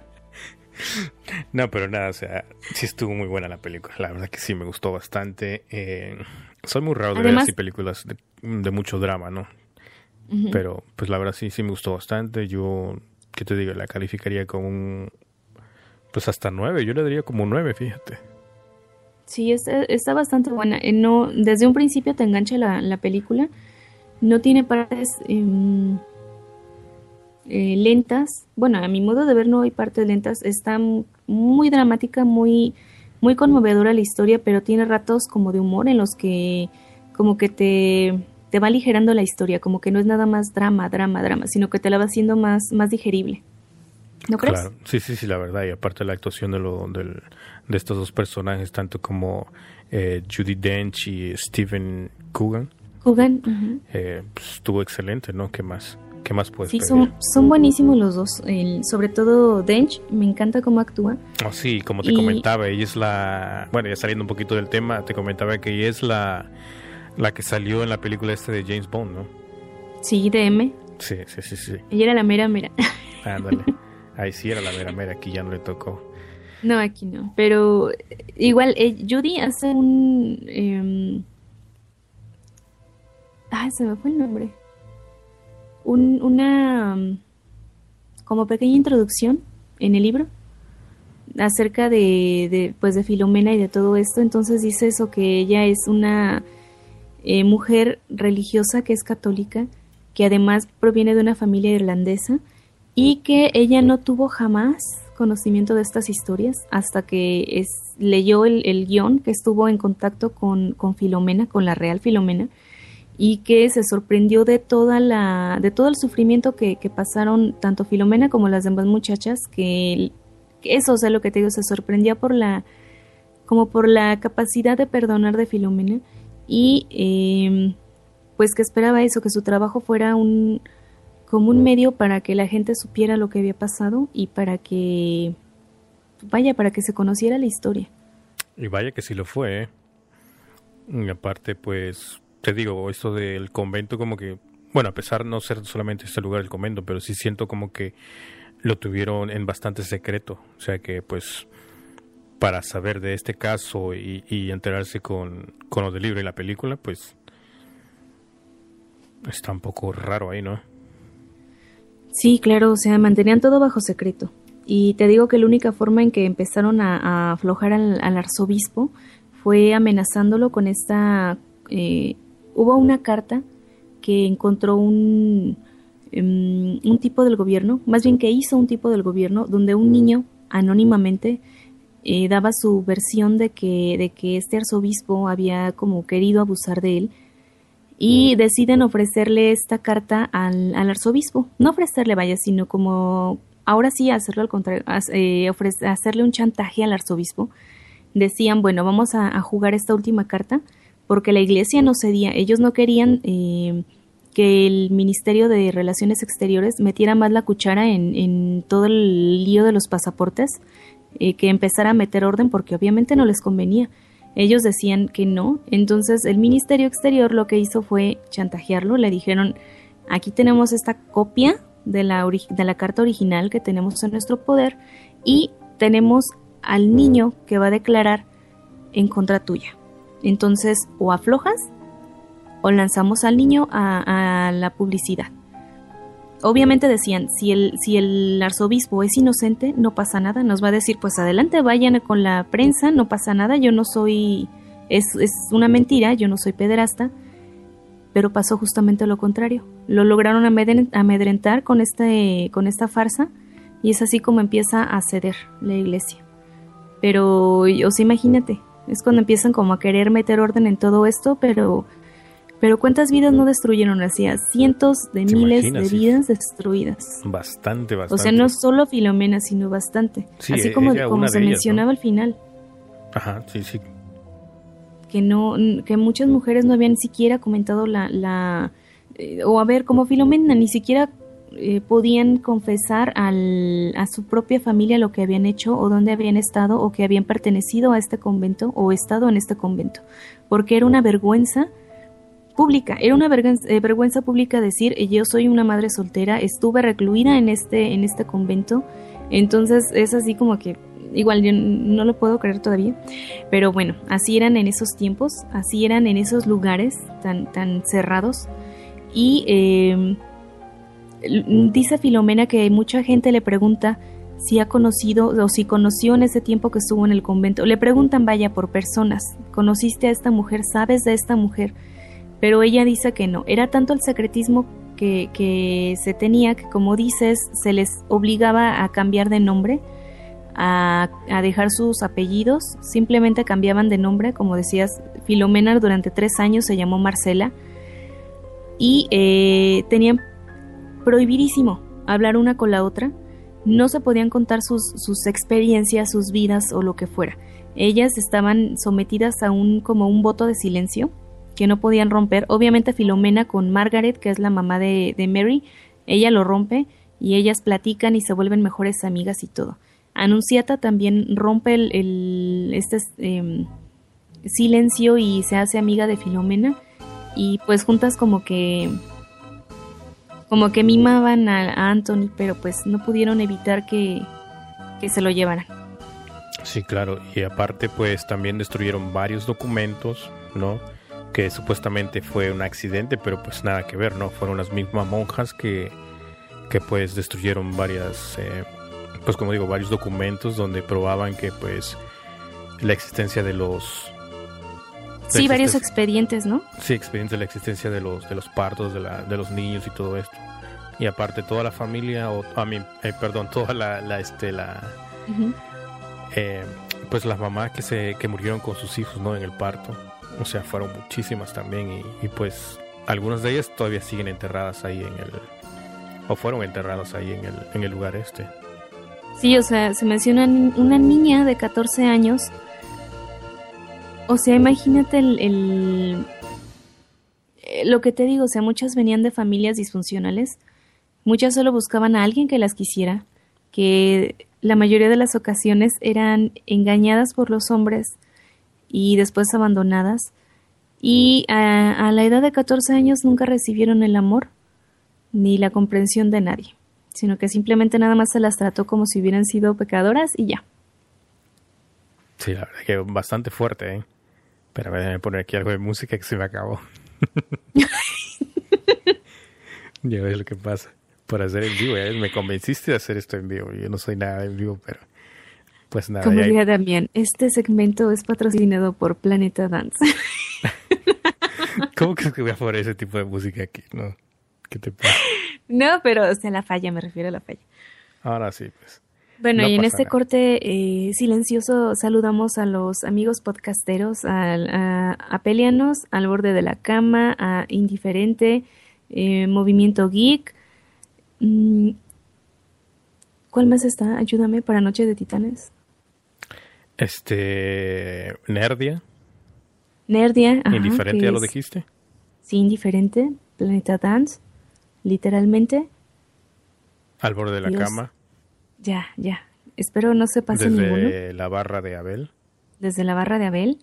no, pero nada, o sea, sí estuvo muy buena la película. La verdad que sí, me gustó bastante. Eh, soy muy raro de ver así películas de, de mucho drama, ¿no? Pero pues la verdad sí, sí me gustó bastante. Yo, ¿qué te digo? La calificaría como un... Pues hasta nueve, yo le daría como nueve, fíjate. Sí, está, está bastante buena. Eh, no, desde un principio te engancha la, la película. No tiene partes em, eh, lentas. Bueno, a mi modo de ver no hay partes lentas. Está muy dramática, muy, muy conmovedora la historia, pero tiene ratos como de humor en los que como que te te va aligerando la historia, como que no es nada más drama, drama, drama, sino que te la va haciendo más, más digerible. ¿No crees? Claro, sí, sí, sí, la verdad. Y aparte la actuación de, lo, del, de estos dos personajes, tanto como eh, Judy Dench y Stephen Coogan. Coogan. Eh, pues, estuvo excelente, ¿no? ¿Qué más? ¿Qué más puedes Sí, son, son, buenísimos los dos. sobre todo Dench, me encanta cómo actúa. Oh, sí, como te comentaba, ella es la... Bueno, ya saliendo un poquito del tema, te comentaba que ella es la la que salió en la película este de James Bond, ¿no? Sí, de M. Sí, sí, sí, sí. Ella era la mera mera. Ándale. Ahí sí era la mera mera, aquí ya no le tocó. No, aquí no. Pero igual, eh, Judy hace un... Eh... Ah, se me fue el nombre. Un, una... como pequeña introducción en el libro acerca de, de, pues de Filomena y de todo esto. Entonces dice eso que ella es una eh, mujer religiosa que es católica, que además proviene de una familia irlandesa y que ella no tuvo jamás conocimiento de estas historias hasta que es, leyó el, el guion, que estuvo en contacto con, con, Filomena, con la real Filomena, y que se sorprendió de toda la, de todo el sufrimiento que, que pasaron tanto Filomena como las demás muchachas, que, que eso, o sea, lo que te digo, se sorprendía por la, como por la capacidad de perdonar de Filomena y em, pues que esperaba eso, que su trabajo fuera un como un medio para que la gente supiera lo que había pasado y para que vaya, para que se conociera la historia. Y vaya que sí lo fue. ¿eh? Y aparte, pues, te digo, esto del convento como que, bueno, a pesar de no ser solamente este lugar el convento, pero sí siento como que lo tuvieron en bastante secreto. O sea que, pues, para saber de este caso y, enterarse con, con lo del libro y la película, pues está un poco raro ahí, ¿no? Sí, claro, o sea, mantenían todo bajo secreto. Y te digo que la única forma en que empezaron a, aflojar al, arzobispo fue amenazándolo con esta... Eh, hubo una carta que encontró un, em, un tipo del gobierno, más bien que hizo un tipo del gobierno, donde un niño anónimamente eh, daba su versión de que, de que este arzobispo había como querido abusar de él y deciden ofrecerle esta carta al, arzobispo. No ofrecerle, vaya, sino como ahora sí hacerlo al contrario, eh, hacerle un chantaje al arzobispo decían, bueno, vamos a, jugar esta última carta, porque la iglesia no cedía, ellos no querían eh, que el Ministerio de Relaciones Exteriores metiera más la cuchara en, todo el lío de los pasaportes, eh, que empezara a meter orden, porque obviamente no les convenía. Ellos decían que no, entonces el Ministerio Exterior lo que hizo fue chantajearlo, le dijeron, aquí tenemos esta copia de la, de la carta original que tenemos en nuestro poder y tenemos al niño que va a declarar en contra tuya. Entonces, o aflojas o lanzamos al niño a, la publicidad. Obviamente decían, si el, si el arzobispo es inocente, no pasa nada, nos va a decir, pues adelante, vayan con la prensa, no pasa nada, yo no soy, es, es una mentira, yo no soy pederasta, pero pasó justamente lo contrario. Lo lograron amedrentar con, este, con esta farsa y es así como empieza a ceder la iglesia. Pero, o sea, imagínate, es cuando empiezan como a querer meter orden en todo esto, pero, pero ¿cuántas vidas no destruyeron? Hacía cientos de miles de vidas destruidas. Bastante, bastante. O sea, no solo Filomena, sino bastante. así como, como se mencionaba al final. Ajá, sí, sí. Que no, que muchas mujeres no habían ni siquiera comentado la, la eh, o a ver, como Filomena, ni siquiera eh, podían confesar al, a su propia familia lo que habían hecho o dónde habían estado o que habían pertenecido a este convento o estado en este convento, porque era una vergüenza pública, era una vergüenza, eh, pública decir yo soy una madre soltera, estuve recluida en este, en este convento, entonces es así como que igual yo no lo puedo creer todavía, pero bueno, así eran en esos tiempos, así eran en esos lugares tan, tan cerrados y eh, dice Filomena que mucha gente le pregunta si ha conocido o si conoció en ese tiempo que estuvo en el convento. Le preguntan, vaya, por personas, ¿conociste a esta mujer? ¿Sabes de esta mujer? Pero ella dice que no. Era tanto el secretismo que, que se tenía que, como dices, se les obligaba a cambiar de nombre, a, a, dejar sus apellidos, simplemente cambiaban de nombre, como decías, Filomena durante tres años se llamó Marcela, y eh, tenían prohibidísimo hablar una con la otra, no se podían contar sus, sus experiencias, sus vidas o lo que fuera. Ellas estaban sometidas a un como un voto de silencio que no podían romper. Obviamente Filomena con Margaret, que es la mamá de, Mary, ella lo rompe y ellas platican y se vuelven mejores amigas y todo. Anunciata también rompe el, este em, silencio y se hace amiga de Filomena y pues juntas como que como que mimaban a, Anthony, pero pues no pudieron evitar que, se lo llevaran. Sí, claro, y aparte pues también destruyeron varios documentos, ¿no? Que supuestamente fue un accidente, pero pues nada que ver, ¿no? Fueron las mismas monjas que, que pues destruyeron varias, eh, pues como digo, varios documentos donde probaban que pues la existencia de los... Sí, varios expedientes, ¿no? Sí, expedientes de la existencia de los, de los partos, de, la, de los niños y todo esto y aparte toda la familia o a mí eh, perdón toda la, la este la eh, pues las mamás que se que murieron con sus hijos no en el parto o sea fueron muchísimas también y, pues algunas de ellas todavía siguen enterradas ahí en el o fueron enterradas ahí en el en el lugar este. Sí o sea se menciona una niña de 14 años. O sea imagínate el eh, lo que te digo, o sea, muchas venían de familias disfuncionales. Muchas solo buscaban a alguien que las quisiera, que la mayoría de las ocasiones eran engañadas por los hombres y después abandonadas. Y a, la edad de 14 años nunca recibieron el amor ni la comprensión de nadie, sino que simplemente nada más se las trató como si hubieran sido pecadoras y ya. Sí, la verdad que bastante fuerte, ¿eh? Pero déjame poner aquí algo de música que se me acabó. ya ves lo que pasa por hacer en vivo. Me convenciste de hacer esto en vivo. Yo no soy nada en vivo, pero pues nada. Como diría también, este segmento es patrocinado por Planeta Dance. ¿Cómo crees que voy a poner ese tipo de música aquí? No, ¿qué te pasa? No, pero o sea, la falla, me refiero a la falla. Ahora sí, pues. Bueno, y en este corte eh, silencioso saludamos a los amigos podcasteros, a, a, Pelianos, al borde de la cama, a Indiferente, eh, Movimiento Geek, Mm, ¿Cuál más está? Ayúdame para Noche de Titanes. Este. Nerdia. Nerdia. ajá, Indiferente, ya lo dijiste. Sí, indiferente. Planeta Dance. Literalmente. Al borde de la Dios. cama. Ya, ya. Espero no se pase Desde ninguno. la barra de Abel. Desde la barra de Abel.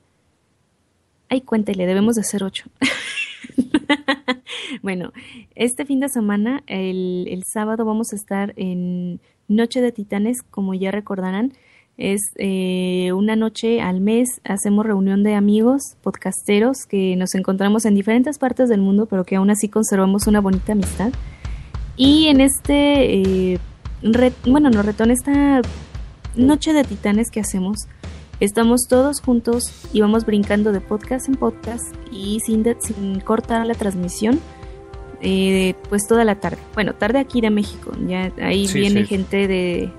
Ay, cuéntele, debemos de ser ocho. bueno, este fin de semana, el, el sábado, vamos a estar en Noche de Titanes, como ya recordarán. Es eh, una noche al mes, hacemos reunión de amigos, podcasteros, que nos encontramos en diferentes partes del mundo, pero que aún así conservamos una bonita amistad. Y en este, eh, re- bueno, no retón, esta Noche de Titanes que hacemos, Estamos todos juntos y vamos brincando de podcast en podcast y sin, de- sin cortar la transmisión, eh, pues toda la tarde. Bueno, tarde aquí de México. Ya ahí Sí, viene sí. gente de,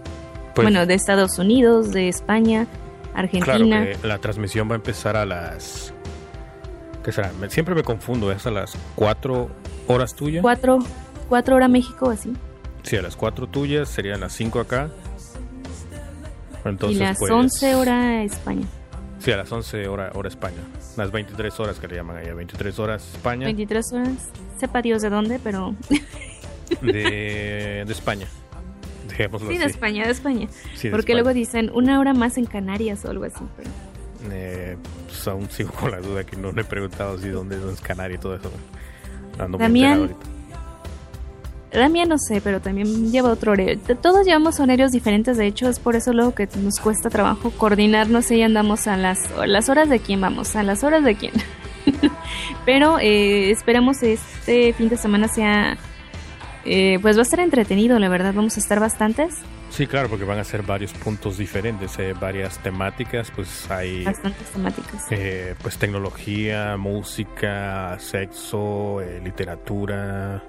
Pues, bueno, de Estados Unidos, de España, Claro Argentina. que la transmisión va a empezar a las. ¿Qué será? Me- Siempre me confundo, ¿es a las 4 horas tuyas? Cuatro, cuatro horas México, así. Sí, a las 4 tuyas, serían las 5 acá. Entonces, y las pues, 11 horas España. Sí, a las 11 hora, hora España. Las 23 horas que le llaman allá, 23 horas España. 23 horas, sepa Dios de dónde, pero De, de España. Dejémoslo sí, de así. España, de España. Sí, de Porque España. luego dicen una hora más en Canarias o algo así. Pero... Eh, pues aún sigo con la duda que no le he preguntado si dónde es Canarias y todo eso. Ando Damián, no sé, pero también lleva otro horario. Todos llevamos horarios diferentes, de hecho, es por eso luego que nos cuesta trabajo coordinarnos y andamos a las, a las horas de quién vamos, a las horas de quién. pero eh, esperamos este fin de semana sea, eh, pues va a estar entretenido, la verdad, vamos a estar bastantes, Sí, claro, porque van a ser varios puntos diferentes, eh, varias temáticas, pues hay bastantes temáticas. eh, pues tecnología, música, sexo, eh, literatura,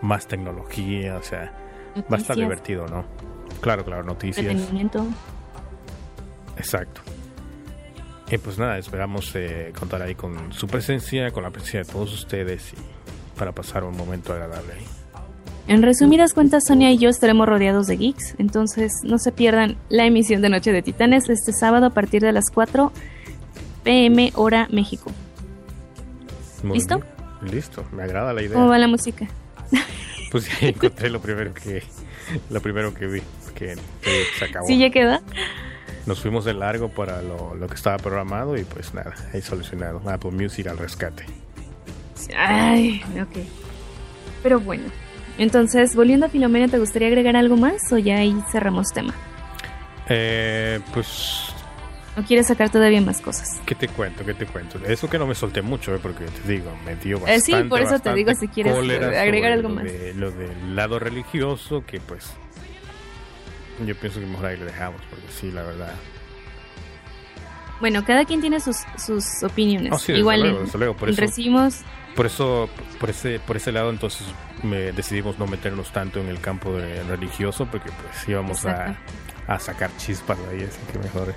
más tecnología, o sea, va a estar divertido, ¿no? Claro, claro, noticias. Entretenimiento. Exacto. Y pues nada, esperamos eh, contar ahí con su presencia, con la presencia de todos ustedes y para pasar un momento agradable ahí. En resumidas cuentas, Sonia y yo estaremos rodeados de geeks, entonces no se pierdan la emisión de Noche de Titanes este sábado a partir de las 4 pm hora México. Muy ¿Listo? bien. Listo, me agrada la idea. ¿Cómo va la música? Pues ya encontré lo primero que lo primero que vi, que se acabó. ¿Sí ya queda? Nos fuimos de largo para lo, lo que estaba programado y pues nada, ahí solucionado. Apple Music al rescate. Ay, ok. Pero bueno. Entonces, volviendo a Filomena, ¿te gustaría agregar algo más o ya ahí cerramos tema? Eh, pues ¿O quieres sacar todavía más cosas? ¿Qué te cuento? ¿Qué te cuento? Eso que no me solté mucho, ¿eh? porque te digo, me dio Eh, bastante. sí, por eso te digo si quieres, eh, agregar algo lo más. de- lo del lado religioso, que pues. Yo pienso que mejor ahí le dejamos, porque sí, la verdad. Bueno, cada quien tiene sus, sus opiniones. Oh, sí, Igual luego, luego, por eso- recibimos Por eso, por ese, por ese lado, entonces me decidimos no meternos tanto en el campo de religioso, porque pues íbamos a, a sacar chispas de ahí, así que mejor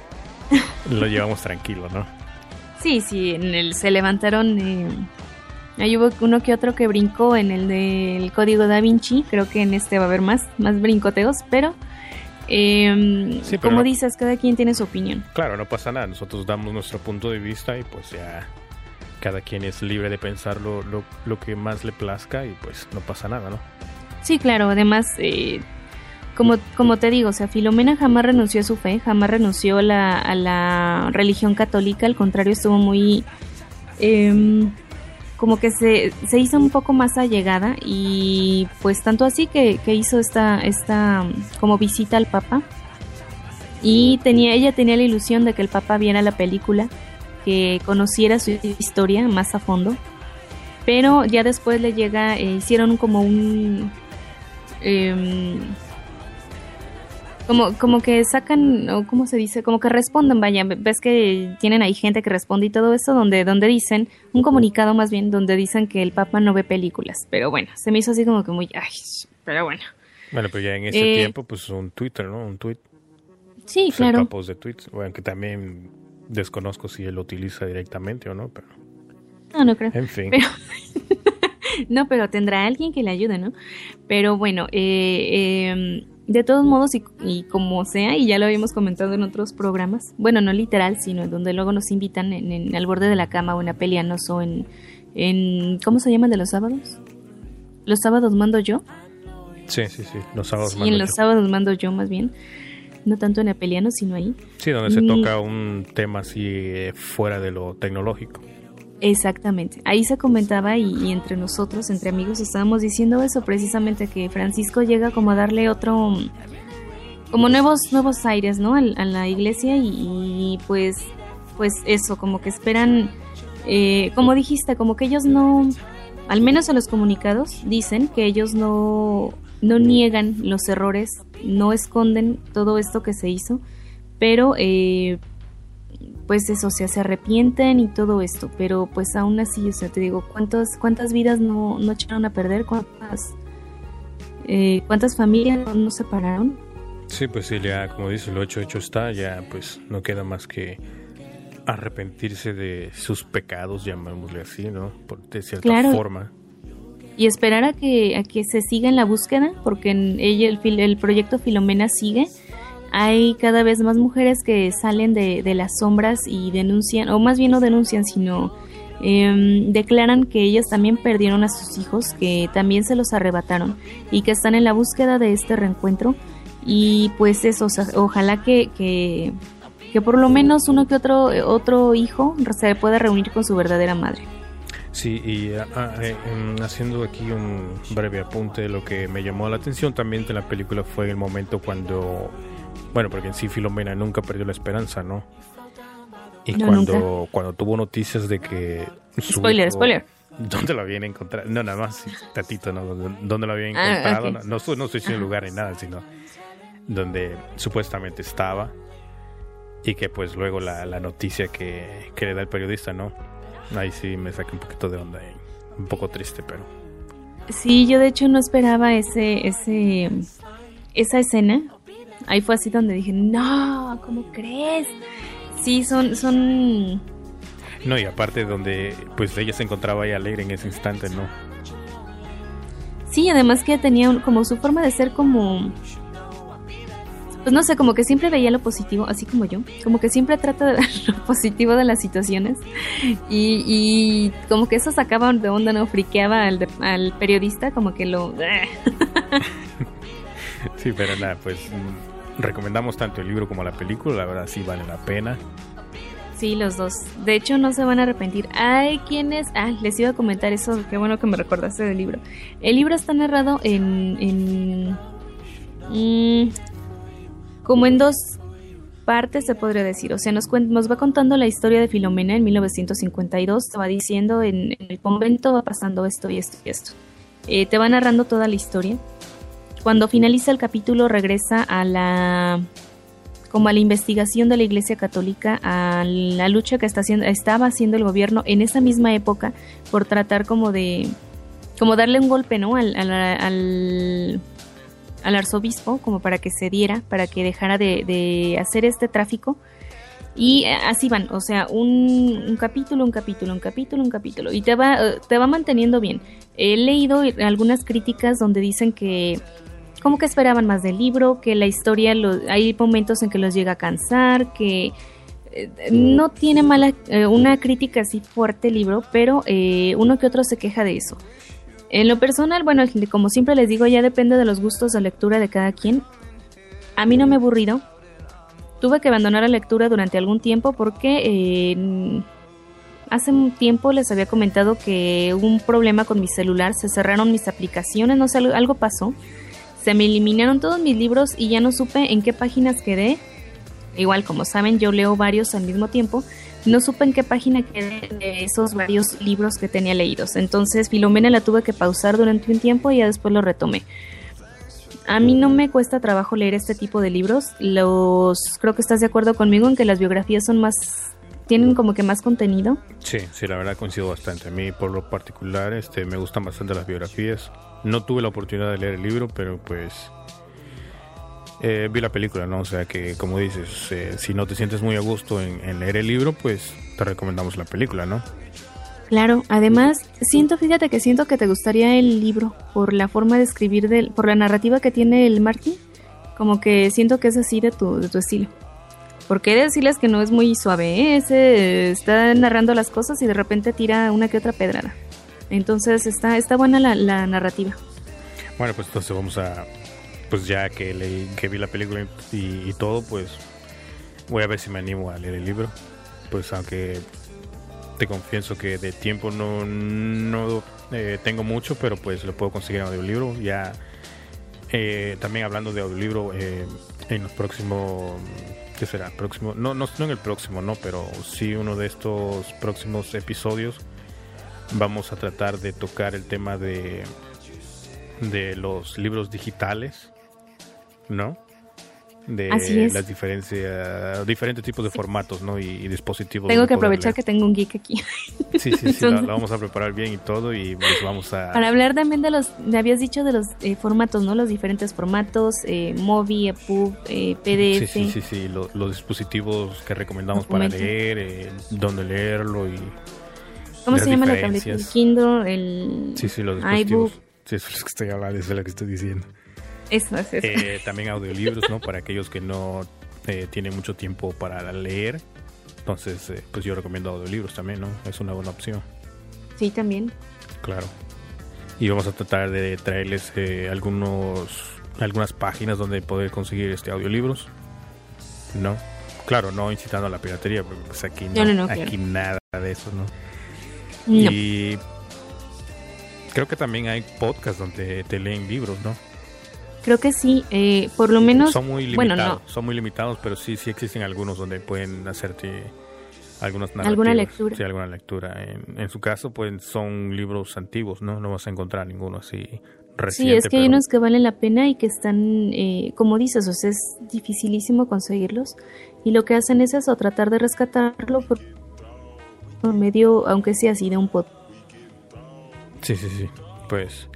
lo llevamos tranquilo, ¿no? Sí, sí, en el se levantaron. eh, ahí hubo uno que otro que brincó en el del código da Vinci. Creo que en este va a haber más, más brincoteos, pero. eh, Sí, pero como no- dices, cada quien tiene su opinión. Claro, no pasa nada. Nosotros damos nuestro punto de vista y pues ya cada quien es libre de pensar lo, lo, lo que más le plazca y pues no pasa nada, ¿no? Sí, claro, además, eh, como, como te digo, o sea, Filomena jamás renunció a su fe, jamás renunció a la, a la religión católica, al contrario, estuvo muy... em, como que se, se hizo un poco más allegada y pues tanto así que, que hizo esta, esta como visita al Papa y tenía, ella tenía la ilusión de que el Papa viera la película, que conociera su historia más a fondo, pero ya después le llega, eh, hicieron como un... em, como, como que sacan, o cómo se dice, como que responden, vaya, ves que tienen ahí gente que responde y todo eso, donde, donde dicen, un comunicado más bien, donde dicen que el Papa no ve películas, pero bueno, se me hizo así como que muy, ay, pero bueno. Bueno, pero ya en ese Eh, tiempo pues un Twitter, ¿no? Un tweet. Sí, Ser claro. papos de tweets. Bueno, que también desconozco si él lo utiliza directamente o no, pero No, no creo. en fin. Pero- no, pero tendrá alguien que le ayude, ¿no? Pero bueno, eh, eh, de todos modos, y, como sea, y ya lo habíamos comentado en otros programas, bueno, no literal, sino donde luego nos invitan en, en al borde de la cama o en Apelianos o en, en, ¿cómo se llama el de los sábados? ¿Los sábados mando yo? Sí, sí, sí, los sábados sí, en los sábados mando yo más bien. No tanto en Apelianos, sino ahí. Sí, donde se toca un tema así eh, fuera de lo tecnológico. Exactamente. Ahí se comentaba y, entre nosotros, entre amigos, estábamos diciendo eso precisamente que Francisco llega como a darle otro, como nuevos nuevos aires, ¿no? A, la iglesia y, pues, pues eso, como que esperan, eh, como dijiste, como que ellos no, al menos en los comunicados dicen que ellos no no niegan los errores, no esconden todo esto que se hizo, pero eh, pues eso, o sea, se arrepienten y todo esto, pero pues aún así, o sea, te digo, ¿cuántas, cuántas vidas no, no echaron a perder? ¿Cuántas, eh, cuántas familias no, se separaron? Sí, pues sí, ya como dice, lo hecho, hecho está, ya pues no queda más que arrepentirse de sus pecados, llamémosle así, ¿no? Por, de cierta forma. Y esperar a que, a que se siga en la búsqueda, porque en ella el, el proyecto Filomena sigue hay cada vez más mujeres que salen de, las sombras y denuncian, o más bien no denuncian, sino em, declaran que ellas también perdieron a sus hijos, que también se los arrebataron y que están en la búsqueda de este reencuentro. Y pues eso, ojalá que, que, por lo menos uno que otro, otro hijo se pueda reunir con su verdadera madre. Sí, y ah, ah, eh, em, haciendo aquí un breve apunte, lo que me llamó la atención también de la película fue el momento cuando bueno, porque en sí Filomena nunca perdió la esperanza, ¿no? Y cuando, cuando tuvo noticias de que... spoiler, spoiler. ¿Dónde lo habían encontrado? No, nada más, tatito, ¿no? ¿Dónde lo habían ah, encontrado? no, no, estoy diciendo lugar ni nada, sino donde supuestamente estaba. Y que pues luego la, la noticia que, que, le da el periodista, ¿no? Ahí sí me saqué un poquito de onda y un poco triste, pero... Sí, yo de hecho no esperaba ese, ese, esa escena ahí fue así donde dije, no, ¿cómo crees? Sí, son, son... No, y aparte donde pues ella se encontraba ahí alegre en ese instante, ¿no? Sí, además que tenía como su forma de ser como... Pues no sé, como que siempre veía lo positivo, así como yo. Como que siempre trata de ver lo positivo de las situaciones. Y, y como que eso sacaba de onda, ¿no? Friqueaba al, al periodista, como que lo... sí, pero nada, pues recomendamos tanto el libro como la película, la verdad sí vale la pena. Sí, los dos. De hecho, no se van a arrepentir. Hay quienes... Ah, les iba a comentar eso, qué bueno que me recordaste del libro. El libro está narrado en... en mm, como en dos partes se podría decir. O sea, nos, nos va contando la historia de Filomena en 1952. Te va diciendo en, el convento va pasando esto y esto y esto. Eh, te va narrando toda la historia. Cuando finaliza el capítulo regresa a la como a la investigación de la Iglesia Católica, a la lucha que está haciendo, estaba haciendo el gobierno en esa misma época por tratar como de como darle un golpe, ¿no? Al, al, arzobispo, como para que se diera, para que dejara de, hacer este tráfico. Y así van, o sea, un, un, capítulo, un capítulo, un capítulo, un capítulo. Y te va, te va manteniendo bien. He leído algunas críticas donde dicen que como que esperaban más del libro, que la historia, hay momentos en que los llega a cansar, que eh, no tiene mala, eh, una crítica así fuerte el libro, pero eh, uno que otro se queja de eso. En lo personal, bueno, como siempre les digo, ya depende de los gustos de lectura de cada quien. A mí no me he aburrido. Tuve que abandonar la lectura durante algún tiempo porque hace un tiempo les había comentado que hubo un problema con mi celular, se cerraron mis aplicaciones, no sé, algo pasó se me eliminaron todos mis libros y ya no supe en qué páginas quedé. Igual, como saben, yo leo varios al mismo tiempo. No supe en qué página quedé de esos varios libros que tenía leídos. Entonces, Filomena la tuve que pausar durante un tiempo y ya después lo retomé. A mí no me cuesta trabajo leer este tipo de libros. Los creo que estás de acuerdo conmigo en que las biografías son más tienen como que más contenido. Sí, sí, la verdad coincido bastante. A mí por lo particular este me gustan bastante las biografías. No tuve la oportunidad de leer el libro, pero pues eh, vi la película, ¿no? O sea que, como dices, eh, si no te sientes muy a gusto en, leer el libro, pues te recomendamos la película, ¿no? Claro, además, siento, fíjate que siento que te gustaría el libro por la forma de escribir, del, por la narrativa que tiene el Marty. Como que siento que es así de tu, de tu estilo. Porque he de decirles que no es muy suave, ¿eh? Ese está narrando las cosas y de repente tira una que otra pedrada. Entonces está, está buena la, la narrativa. Bueno, pues entonces vamos a, pues ya que leí, que vi la película y, todo, pues voy a ver si me animo a leer el libro. Pues aunque te confieso que de tiempo no, no eh, tengo mucho, pero pues lo puedo conseguir en audiolibro. Ya eh, también hablando de audiolibro eh, en los próximos, ¿qué será? Próximo, no, no, no en el próximo, no, pero sí uno de estos próximos episodios vamos a tratar de tocar el tema de de los libros digitales, ¿no? De las diferencias, diferentes tipos de formatos, ¿no? Y, dispositivos. Tengo que aprovechar que tengo un geek aquí. Sí, sí, sí, lo, vamos a preparar bien y todo y pues vamos a... Para hablar también de los, me habías dicho de los eh, formatos, ¿no? Los diferentes formatos, eh, Mobi, EPUB, eh, PDF. Sí, sí, sí, sí, los dispositivos que recomendamos para leer, eh, dónde leerlo y... ¿Cómo se llama la tableta? El Kindle, el sí, sí, los iBook. Sí, eso es lo que estoy hablando, eso es lo que estoy diciendo. Eso es eso. Eh, también audiolibros, ¿no? Para aquellos que no eh, tienen mucho tiempo para leer. Entonces, eh, pues yo recomiendo audiolibros también, ¿no? Es una buena opción. Sí, también. Claro. Y vamos a tratar de traerles algunos algunas páginas donde poder conseguir este audiolibros. ¿No? Claro, no incitando a la piratería, porque pues aquí no, aquí nada de eso, ¿no? Y creo que también hay podcasts donde te leen libros, ¿no? Creo que sí, eh, por lo menos... Son muy limitados, bueno, no. son muy limitados, pero sí, sí existen algunos donde pueden hacerte algunas alguna lectura. Sí, alguna lectura. En, su caso, pues son libros antiguos, ¿no? No vas a encontrar ninguno así reciente. Sí, es que hay unos que valen la pena y que están, eh, como dices, o sea, es dificilísimo conseguirlos. Y lo que hacen es eso, tratar de rescatarlo por, por medio, aunque sea así, de un podcast. Sí, sí, sí. Pues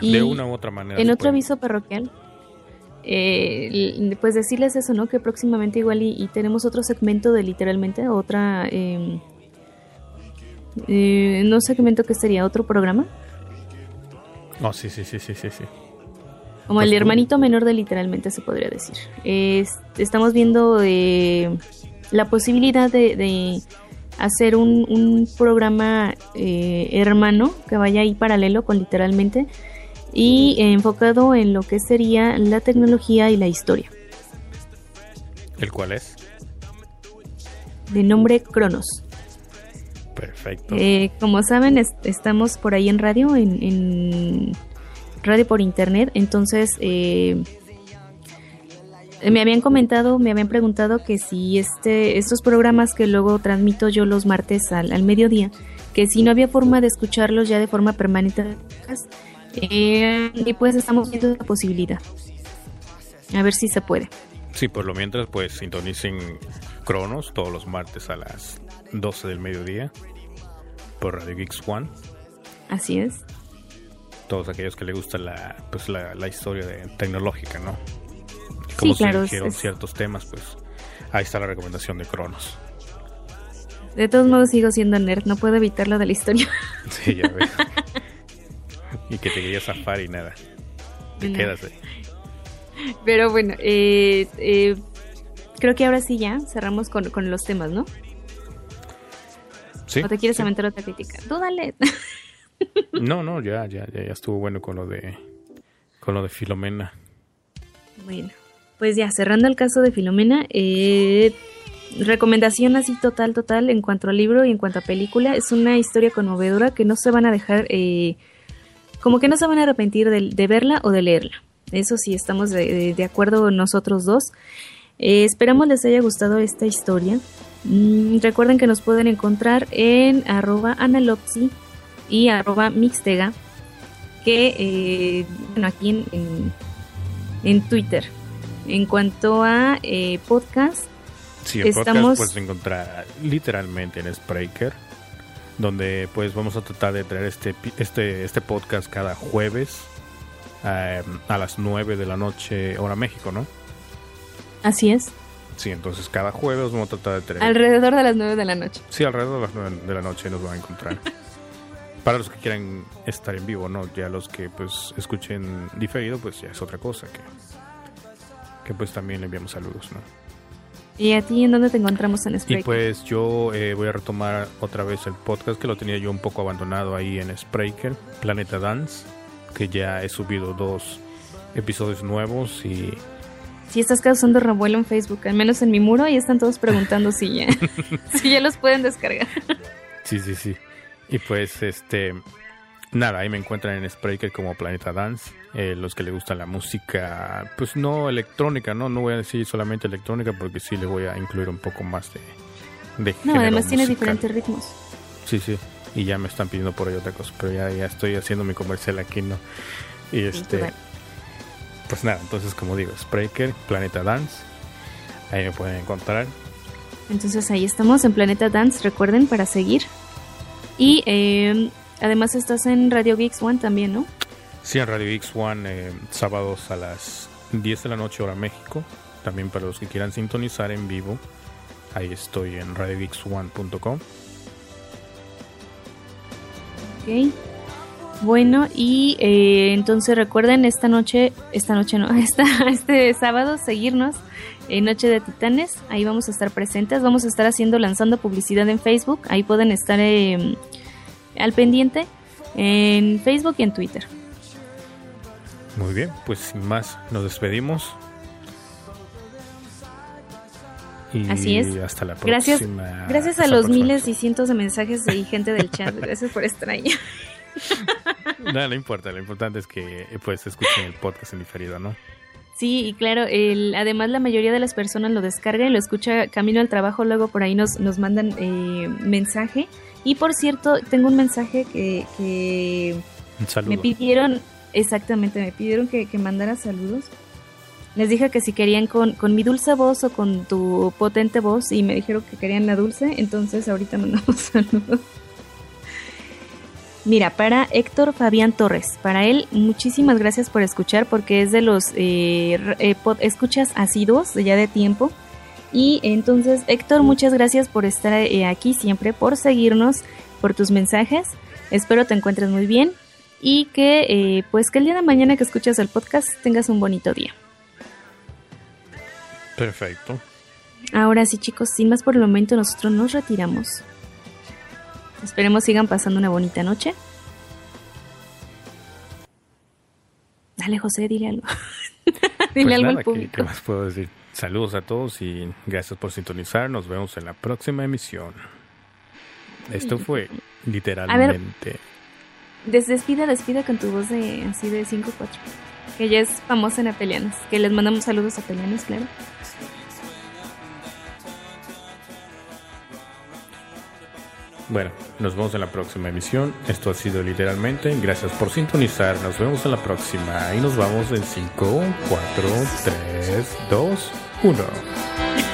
de una u otra manera. En otro aviso parroquial, eh, pues decirles eso, ¿no? Que próximamente igual y, tenemos otro segmento de literalmente otra... Em, eh, no segmento que sería otro programa. Oh, sí, sí, sí, sí, sí, sí. Como el pues hermanito menor de literalmente se podría decir. estamos viendo eh, la posibilidad de, hacer un, un programa eh, hermano que vaya ahí paralelo con literalmente y enfocado en lo que sería la tecnología y la historia. ¿El cual es? De nombre Cronos. Perfecto. Eh, como saben, estamos por ahí en radio, en, radio por internet, entonces eh, me habían comentado, me habían preguntado que si este, estos programas que luego transmito yo los martes al, al mediodía, que si no había forma de escucharlos ya de forma permanente eh, y pues estamos viendo la posibilidad. A ver si se puede. Sí, por lo mientras, pues sintonicen Cronos todos los martes a las 12 del mediodía por Radio Geeks One. Así es. Todos aquellos que les gusta la, pues la, historia de, tecnológica, ¿no? Como sí, claro, ciertos temas, pues ahí está la recomendación de Cronos. De todos modos sigo siendo nerd, no puedo evitarlo de la historia. Sí, ya veo. y que te querías zafar y nada. Te quedas ahí. Pero bueno, eh, eh, creo que ahora sí ya cerramos con, los temas, ¿no? Sí. ¿O te quieres aventar otra crítica? Tú dale. no, no, ya, ya, ya, ya estuvo bueno con lo de con lo de Filomena. Bueno, pues ya cerrando el caso de Filomena, eh, recomendación así total, total en cuanto al libro y en cuanto a película. Es una historia conmovedora que no se van a dejar eh, como que no se van a arrepentir de, verla o de leerla. Eso sí, estamos de, acuerdo nosotros dos. Eh, esperamos les haya gustado esta historia. Mm, recuerden que nos pueden encontrar en arroba analopsi y arroba mixtega, que eh, bueno, aquí en, Twitter. En cuanto a eh, podcast, sí, el estamos... podcast puedes encontrar literalmente en Spreaker donde pues vamos a tratar de traer este, este, este podcast cada jueves eh, a las 9 de la noche, hora México, ¿no? Así es. Sí, entonces cada jueves vamos a tratar de traer... Alrededor de las 9 de la noche. Sí, alrededor de las 9 de la noche nos van a encontrar. Para los que quieran estar en vivo, ¿no? Ya los que pues escuchen diferido, pues ya es otra cosa que, que pues también le enviamos saludos, ¿no? ¿Y a ti en dónde te encontramos en Spreaker? Y pues yo eh, voy a retomar otra vez el podcast que lo tenía yo un poco abandonado ahí en Spreaker, Planeta Dance, que ya he subido dos episodios nuevos y... Sí, estás causando revuelo en Facebook, al menos en mi muro, y están todos preguntando si ya, si ya los pueden descargar. sí, sí, sí. Y pues este Nada, ahí me encuentran en Spreaker como Planeta Dance. Eh, los que le gusta la música, pues no electrónica, ¿no? No voy a decir solamente electrónica porque sí le voy a incluir un poco más de... de no, además tiene diferentes ritmos. Sí, sí. Y ya me están pidiendo por ahí otra cosa, pero ya, ya estoy haciendo mi comercial aquí, ¿no? Y este... Pues nada, entonces como digo, Spreaker, Planeta Dance. Ahí me pueden encontrar. Entonces ahí estamos en Planeta Dance, recuerden, para seguir. Y eh, Además estás en Radio Geeks One también, ¿no? Sí, en Radio Geeks One, eh, sábados a las 10 de la noche hora México. También para los que quieran sintonizar en vivo, ahí estoy en radiogeeks1.com. Ok. Bueno, y eh, entonces recuerden esta noche, esta noche no, esta, este sábado seguirnos en Noche de Titanes. Ahí vamos a estar presentes. Vamos a estar haciendo, lanzando publicidad en Facebook. Ahí pueden estar eh, al pendiente en Facebook y en Twitter. Muy bien, pues sin más, nos despedimos. Y Así es. Hasta la próxima. Gracias, gracias a los miles y cientos de mensajes de gente del chat. Gracias por estar ahí. no, no importa. Lo importante es que pues escuchen el podcast en diferido, ¿no? Sí, y claro, el, además la mayoría de las personas lo descargan y lo escucha camino al trabajo, luego por ahí nos, nos mandan eh, mensaje y por cierto, tengo un mensaje que, que me pidieron, exactamente, me pidieron que, que, mandara saludos. Les dije que si querían con, con mi dulce voz o con tu potente voz y me dijeron que querían la dulce, entonces ahorita mandamos saludos. Mira, para Héctor Fabián Torres, para él muchísimas gracias por escuchar porque es de los eh, eh escuchas asiduos ya de tiempo y entonces, Héctor, muchas gracias por estar eh, aquí siempre, por seguirnos, por tus mensajes. Espero te encuentres muy bien y que eh, pues que el día de mañana que escuchas el podcast tengas un bonito día. Perfecto. Ahora sí, chicos, sin más por el momento nosotros nos retiramos. Esperemos sigan pasando una bonita noche. Dale, José, dile algo. dile pues algo al público. ¿qué, más puedo decir? Saludos a todos y gracias por sintonizar. Nos vemos en la próxima emisión. Esto fue literalmente. despida, despida con tu voz de así de 5-4. Que ya es famosa en Apelianos. Que les mandamos saludos a Apelianos, claro. Bueno, nos vemos en la próxima emisión. Esto ha sido literalmente. Gracias por sintonizar. Nos vemos en la próxima. Y nos vamos en 5, 4, 3, 2, Who knows?